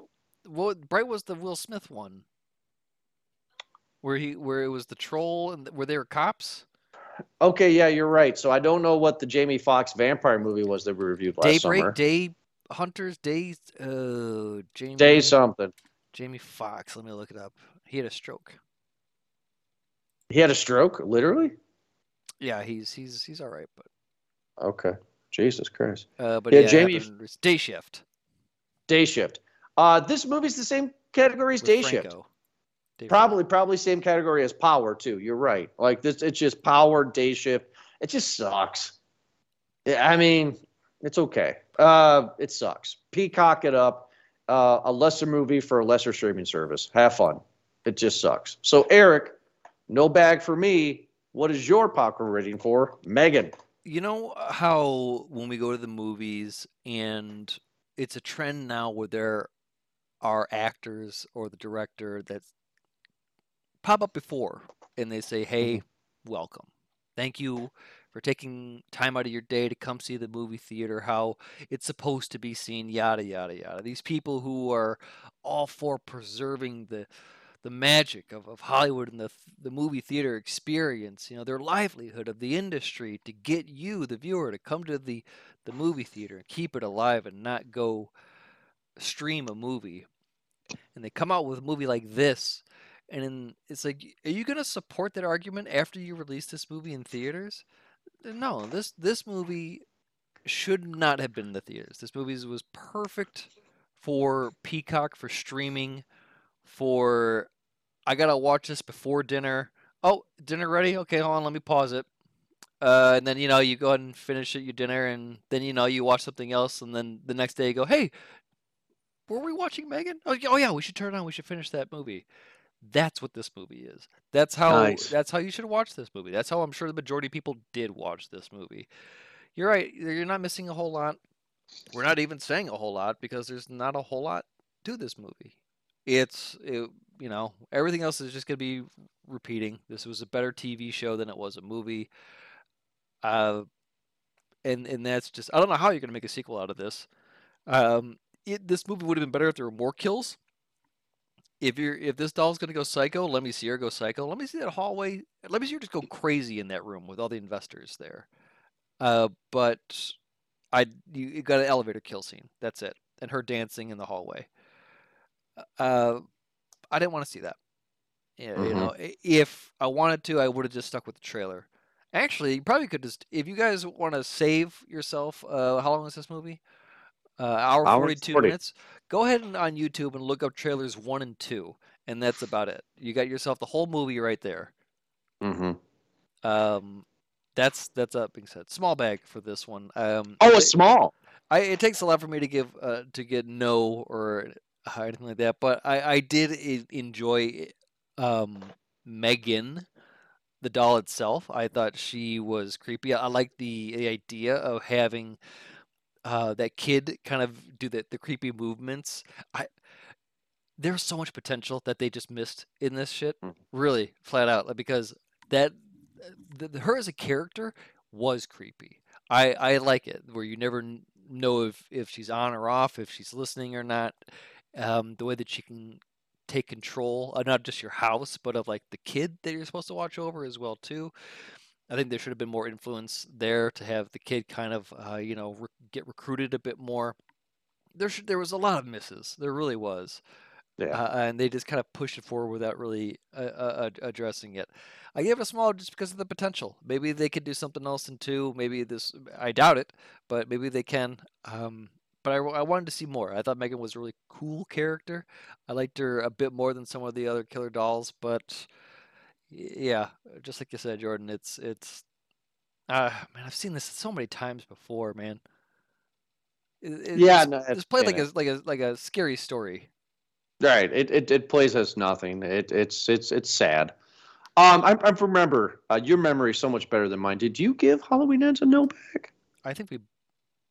[SPEAKER 2] Well, Bright was the Will Smith one, where he where it was the troll and where they were cops.
[SPEAKER 1] Okay, yeah, you're right. So I don't know what the Jamie Foxx vampire movie was that we reviewed last
[SPEAKER 2] Daybreak,
[SPEAKER 1] summer.
[SPEAKER 2] Day Hunters, Day. Uh, Jamie.
[SPEAKER 1] Day something.
[SPEAKER 2] Jamie Foxx. Let me look it up. He had a stroke.
[SPEAKER 1] He had a stroke, literally.
[SPEAKER 2] Yeah, he's he's he's all right, but
[SPEAKER 1] Okay, Jesus Christ.
[SPEAKER 2] uh, but
[SPEAKER 1] Yeah,
[SPEAKER 2] yeah,
[SPEAKER 1] Jamie-
[SPEAKER 2] Day Shift.
[SPEAKER 1] Day Shift. Uh, this movie's the same category as
[SPEAKER 2] with
[SPEAKER 1] Day Shift.
[SPEAKER 2] Franco. Dave
[SPEAKER 1] Probably, probably same category as Power too. You're right. Like this, it's just Power Day Shift. It just sucks. I mean, it's okay. Uh, it sucks. Peacock it up. Uh, a lesser movie for a lesser streaming service. Have fun. It just sucks. So Eric, no bag for me. What is your popcorn rating for Megan?
[SPEAKER 2] You know how when we go to the movies and it's a trend now where there are actors or the director that pop up before and they say, "Hey, mm-hmm. welcome. Thank you for taking time out of your day to come see the movie theater how it's supposed to be seen yada yada yada." These people who are all for preserving the the magic of, of Hollywood and the the movie theater experience, you know, their livelihood of the industry to get you, the viewer, to come to the the movie theater and keep it alive and not go stream a movie. And they come out with a movie like this, and then it's like, are you gonna support that argument after you release this movie in theaters? No, this this movie should not have been in the theaters. This movie was perfect for Peacock for streaming. For I gotta watch this before dinner. Oh, dinner ready? Okay, hold on. Let me pause it. Uh, and then you know you go ahead and finish your dinner, and then you know you watch something else, and then the next day you go, "Hey, were we watching Megan? Oh, oh yeah, we should turn it on. We should finish that movie." That's what this movie is. That's how
[SPEAKER 1] Nice.
[SPEAKER 2] that's how you should watch this movie. That's how I'm sure the majority of people did watch this movie. You're right. You're not missing a whole lot. We're not even saying a whole lot because there's not a whole lot to this movie. It's it, you know everything else is just gonna be repeating. This was a better TV show than it was a movie. Uh, and and that's just I don't know how you're gonna make a sequel out of this. Um, it, this movie would have been better if there were more kills. If you're if this doll's gonna go psycho, let me see her go psycho. Let me see that hallway. Let me see her just go crazy in that room with all the investors there. Uh, but I you, you got an elevator kill scene. That's it, and her dancing in the hallway. Uh, I didn't want to see that. Yeah, you
[SPEAKER 1] Mhm.
[SPEAKER 2] know, if I wanted to, I would have just stuck with the trailer. Actually, you probably could just if you guys want to save yourself. Uh, how long is this movie? Uh, hour
[SPEAKER 1] Hour
[SPEAKER 2] forty two
[SPEAKER 1] 40.
[SPEAKER 2] minutes. Go ahead and on YouTube and look up trailers one and two, and that's about it. You got yourself the whole movie right there.
[SPEAKER 1] Mm-hmm.
[SPEAKER 2] Um, that's that's that being said. Small bag for this one. Um,
[SPEAKER 1] Oh,
[SPEAKER 2] it-
[SPEAKER 1] it's small.
[SPEAKER 2] I, it takes a lot for me to give uh, to get no or anything like that, but I, I did enjoy um, Megan, the doll itself. I thought she was creepy. I like the, the idea of having uh, that kid kind of do the, the creepy movements. I there's so much potential that they just missed in this shit,
[SPEAKER 1] Mhm.
[SPEAKER 2] really flat out, like, because that the, the- her as a character was creepy. I I like it where you never know if if she's on or off, if she's listening or not. Um, the way that she can take control of not just your house, but of like the kid that you're supposed to watch over as well too. I think there should have been more influence there to have the kid kind of uh, you know re- get recruited a bit more. There should, there was a lot of misses. There really was
[SPEAKER 1] Yeah.
[SPEAKER 2] uh, and they just kind of pushed it forward without really uh, uh, addressing it. I gave it a small just because of the potential. Maybe they could do something else in two. Maybe this, I doubt it, but maybe they can. Um, but I, I wanted to see more. I thought Megan was a really cool character. I liked her a bit more than some of the other killer dolls, but yeah, just like you said, Jordan, it's it's. Uh, man, I've seen this so many times before, man. It, it
[SPEAKER 1] Yeah,
[SPEAKER 2] just,
[SPEAKER 1] no, it's-
[SPEAKER 2] played like a like a like a scary story.
[SPEAKER 1] Right. It, it it plays as nothing. It it's it's it's sad. Um, I, I remember uh, your memory is so much better than mine. Did you give Halloween Ends a no back?
[SPEAKER 2] I think we,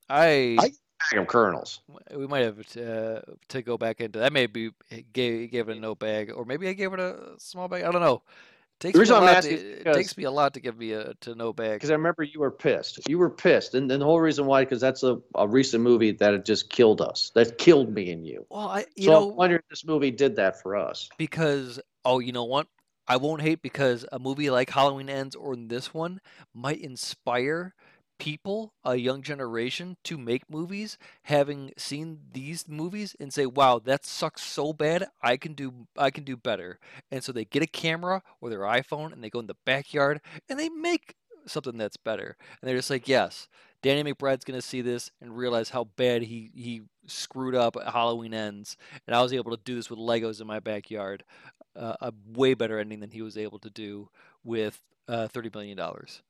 [SPEAKER 2] I,
[SPEAKER 1] I- Bag of kernels.
[SPEAKER 2] we might have to, uh, to go back into that. Maybe gave gave it a no bag, or maybe I gave it a small bag. I don't know. Takes
[SPEAKER 1] The
[SPEAKER 2] me a
[SPEAKER 1] I'm
[SPEAKER 2] lot to, it takes me a lot to give me a to no bag.
[SPEAKER 1] Because I remember you were pissed. You were pissed, and, and the whole reason why, because that's a, a recent movie that it just killed us. That killed me and you.
[SPEAKER 2] Well, I you
[SPEAKER 1] so
[SPEAKER 2] know
[SPEAKER 1] I'm wondering if this movie did that for us.
[SPEAKER 2] because oh you know what I won't hate because a movie like Halloween Ends or this one might inspire people, a young generation, to make movies, having seen these movies and say, "Wow, that sucks so bad. I can do I can do better." And so they get a camera or their iPhone and they go in the backyard and they make something that's better. And they're just like, "Yes, Danny McBride's gonna see this and realize how bad he he screwed up Halloween Ends, and I was able to do this with Legos in my backyard." Uh, a way better ending than he was able to do with uh, thirty million dollars.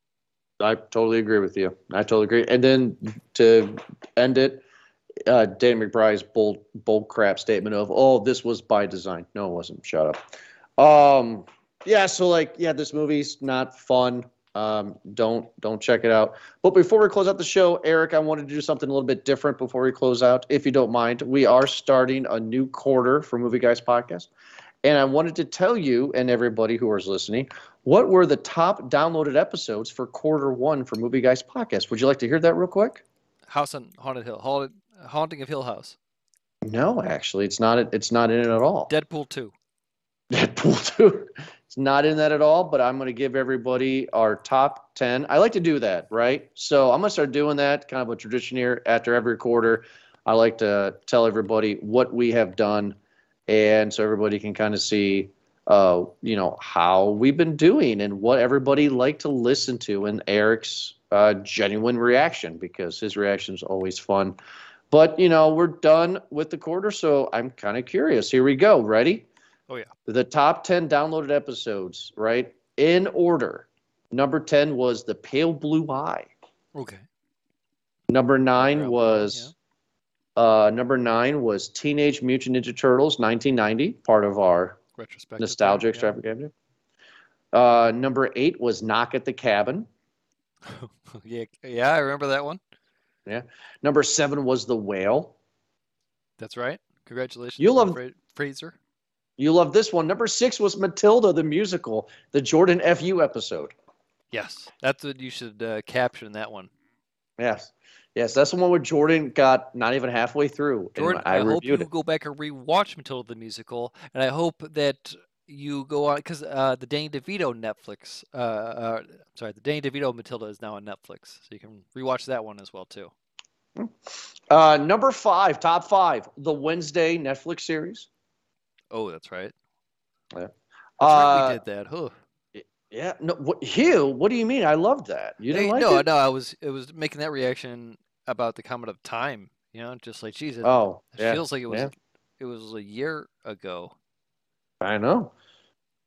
[SPEAKER 1] I totally agree with you. I totally agree. And then to end it, uh, Danny McBride's bold, bold crap statement of, "Oh, this was by design." No, it wasn't. Shut up. Um, yeah. So like, yeah, this movie's not fun. Um, don't don't check it out. But before we close out the show, Eric, I wanted to do something a little bit different before we close out, if you don't mind. We are starting a new quarter for Movie Guys Podcast, and I wanted to tell you and everybody who is listening what were the top downloaded episodes for quarter one for Movie Guys Podcast. Would you like to hear that real quick?
[SPEAKER 2] House on Haunted Hill, Haunted, Haunting of Hill House,
[SPEAKER 1] No, actually, it's not. It's not in it at all.
[SPEAKER 2] Deadpool two.
[SPEAKER 1] Deadpool [laughs] 2. It's not in that at all, but I'm going to give everybody our top 10. I like to do that, right? So I'm going to start doing that, kind of a tradition here after every quarter. I like to tell everybody what we have done, and so everybody can kind of see uh, you know, how we've been doing and what everybody liked to listen to, and Eric's uh, genuine reaction because his reaction is always fun. But you know, we're done with the quarter, so I'm kind of curious. Here we go. Ready?
[SPEAKER 2] Oh, yeah.
[SPEAKER 1] The top ten downloaded episodes, right? In order. Number ten was the Pale Blue Eye.
[SPEAKER 2] Okay.
[SPEAKER 1] Number nine
[SPEAKER 2] Number
[SPEAKER 1] was uh, number nine was Teenage Mutant Ninja Turtles 1990, part of our
[SPEAKER 2] Retrospective.
[SPEAKER 1] nostalgia
[SPEAKER 2] yeah.
[SPEAKER 1] Uh, number eight was Knock at the Cabin. [laughs]
[SPEAKER 2] yeah, yeah, I remember that one. Yeah.
[SPEAKER 1] Number seven was The Whale.
[SPEAKER 2] That's right. Congratulations,
[SPEAKER 1] You love-
[SPEAKER 2] Fra- Fraser.
[SPEAKER 1] You love this one. Number six was Matilda the musical, the Jordan FU episode.
[SPEAKER 2] Yes, that's what you should uh, caption that one.
[SPEAKER 1] Yes, yes, that's the one where Jordan got not even halfway through. and
[SPEAKER 2] Jordan,
[SPEAKER 1] I,
[SPEAKER 2] I, hope you
[SPEAKER 1] it.
[SPEAKER 2] go back and rewatch Matilda the musical, and I hope that you go on because uh, the Danny DeVito Netflix, uh, uh, sorry, the Danny DeVito Matilda is now on Netflix, so you can rewatch that one as well too.
[SPEAKER 1] Uh, number five, top five, the Wednesday Netflix series.
[SPEAKER 2] Oh, that's right.
[SPEAKER 1] Yeah.
[SPEAKER 2] That's right,
[SPEAKER 1] Uh,
[SPEAKER 2] we did that. Huh.
[SPEAKER 1] Yeah, no, what, Hugh, what do you mean? I loved that. You didn't
[SPEAKER 2] Hey,
[SPEAKER 1] like
[SPEAKER 2] no,
[SPEAKER 1] it?
[SPEAKER 2] no, I was it was making that reaction about the comment of time. You know, just like Jesus,
[SPEAKER 1] Oh,
[SPEAKER 2] it
[SPEAKER 1] yeah,
[SPEAKER 2] feels like it was
[SPEAKER 1] yeah.
[SPEAKER 2] it was a year ago.
[SPEAKER 1] I know.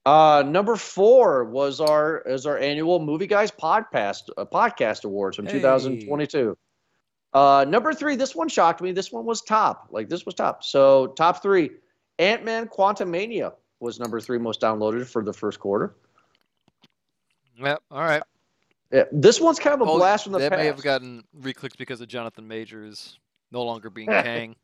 [SPEAKER 1] Uh, number four was our is our annual Movie Guys podcast uh, podcast awards from
[SPEAKER 2] Hey.
[SPEAKER 1] 2022. Uh, number three, this one shocked me. This one was top. Like this was top. So top three, Ant Man Quantumania was number three most downloaded for the first quarter.
[SPEAKER 2] Yep. All right.
[SPEAKER 1] Yeah, this one's kind of a
[SPEAKER 2] Oh,
[SPEAKER 1] blast from the
[SPEAKER 2] that
[SPEAKER 1] past.
[SPEAKER 2] may have gotten reclicked because of Jonathan Majors no longer being [laughs] Kang.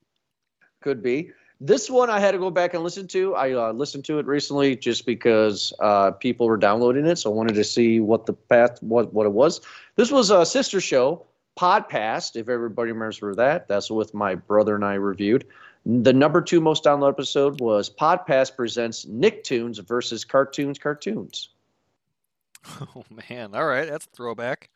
[SPEAKER 1] Could be. This one I had to go back and listen to. I uh, listened to it recently just because uh, people were downloading it, so I wanted to see what the path, what what it was. This was a sister show, Podcast. If everybody remembers that, that's what my brother and I reviewed. The number two most downloaded episode was Podcast presents Nicktoons versus Cartoons Cartoons. [laughs]
[SPEAKER 2] oh man. All right, that's a throwback.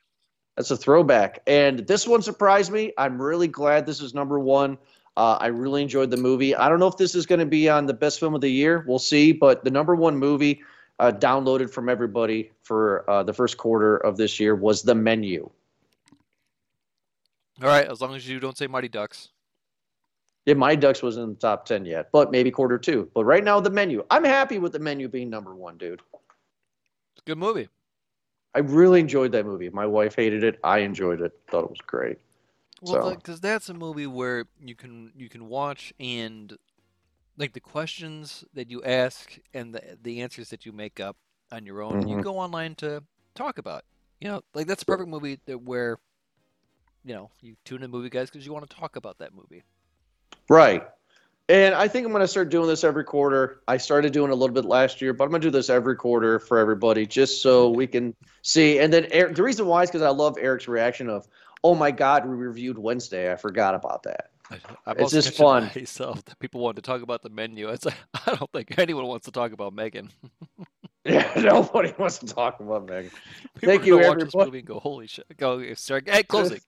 [SPEAKER 1] That's a throwback. And this one surprised me. I'm really glad this is number one. Uh, I really enjoyed the movie. I don't know if this is going to be on the best film of the year. We'll see. But the number one movie uh, downloaded from everybody for uh, the first quarter of this year was The Menu.
[SPEAKER 2] All right, as long as you don't say Mighty Ducks.
[SPEAKER 1] Yeah, Mighty Ducks wasn't in the top 10 yet, but maybe quarter two. But right now, The Menu. I'm happy with The Menu being number one, dude.
[SPEAKER 2] Good movie.
[SPEAKER 1] I really enjoyed that movie. My wife hated it. I enjoyed it. Thought it was great.
[SPEAKER 2] Well,
[SPEAKER 1] So-
[SPEAKER 2] because that's a movie where you can you can watch and like the questions that you ask and the the answers that you make up on your own. You
[SPEAKER 1] Mhm.
[SPEAKER 2] go online to talk about. You know, like that's a perfect movie that where you know you tune in movie guys because you want to talk about that movie.
[SPEAKER 1] Right. And I think I'm going to start doing this every quarter. I started doing a little bit last year, but I'm going to do this every quarter for everybody just so we can see. And then Eric, the reason why is because I love Eric's reaction of, oh my God, we reviewed Wednesday. I forgot about that.
[SPEAKER 2] I, I'm
[SPEAKER 1] It's just fun. [laughs]
[SPEAKER 2] Myself that people want to talk about the menu. It's [laughs] I don't think anyone wants to talk about Megan. [laughs]
[SPEAKER 1] Yeah, nobody wants to talk about Megan.
[SPEAKER 2] People
[SPEAKER 1] Thank you,
[SPEAKER 2] gonna watch this
[SPEAKER 1] everybody.
[SPEAKER 2] movie and go, holy shit! Go start. Hey, closing.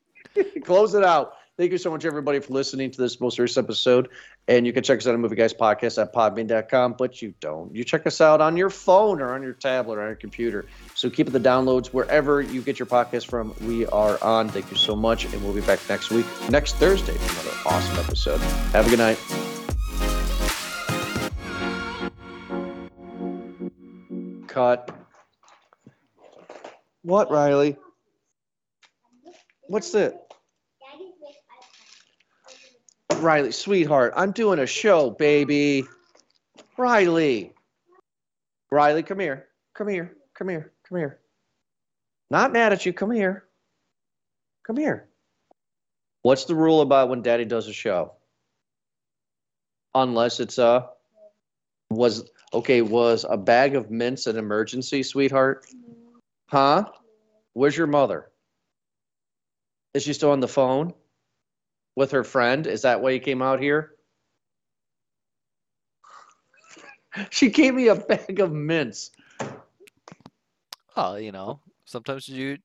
[SPEAKER 1] Close it out. Thank you so much, everybody, for listening to this most recent episode. And you can check us out on Movie Guys Podcast at podbean.com, but you don't. You check us out on your phone or on your tablet or on your computer. So keep the downloads wherever you get your podcast from. We are on. Thank you so much. And we'll be back next week, next Thursday, for another awesome episode. Have a good night. Cut. What, Riley? What's it? Riley, sweetheart, I'm doing a show, baby. Riley. Riley, come here. Come here. Come here. Come here. Not mad at you. Come here. Come here. What's the rule about when daddy does a show? Unless it's a was okay, was a bag of mints an emergency, sweetheart? Huh? Where's your mother? Is she still on the phone? With her friend? Is that why you came out here? [laughs] she gave me a bag of mints.
[SPEAKER 2] Oh, you know, sometimes you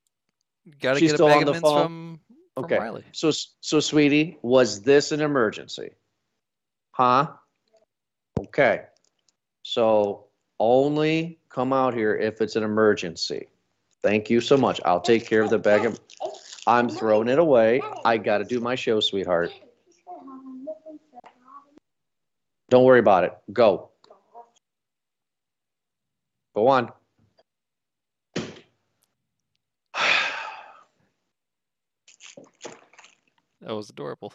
[SPEAKER 2] got to
[SPEAKER 1] She's
[SPEAKER 2] get a bag
[SPEAKER 1] on
[SPEAKER 2] of
[SPEAKER 1] the
[SPEAKER 2] mints
[SPEAKER 1] phone?
[SPEAKER 2] from, from
[SPEAKER 1] Okay.
[SPEAKER 2] Riley.
[SPEAKER 1] So, so, sweetie, was this an emergency? Huh? Okay. So, only come out here if it's an emergency. Thank you so much. I'll take care of the bag of, I'm throwing it away. I gotta do my show, sweetheart. Don't worry about it. Go. Go on. [sighs]
[SPEAKER 2] That was adorable.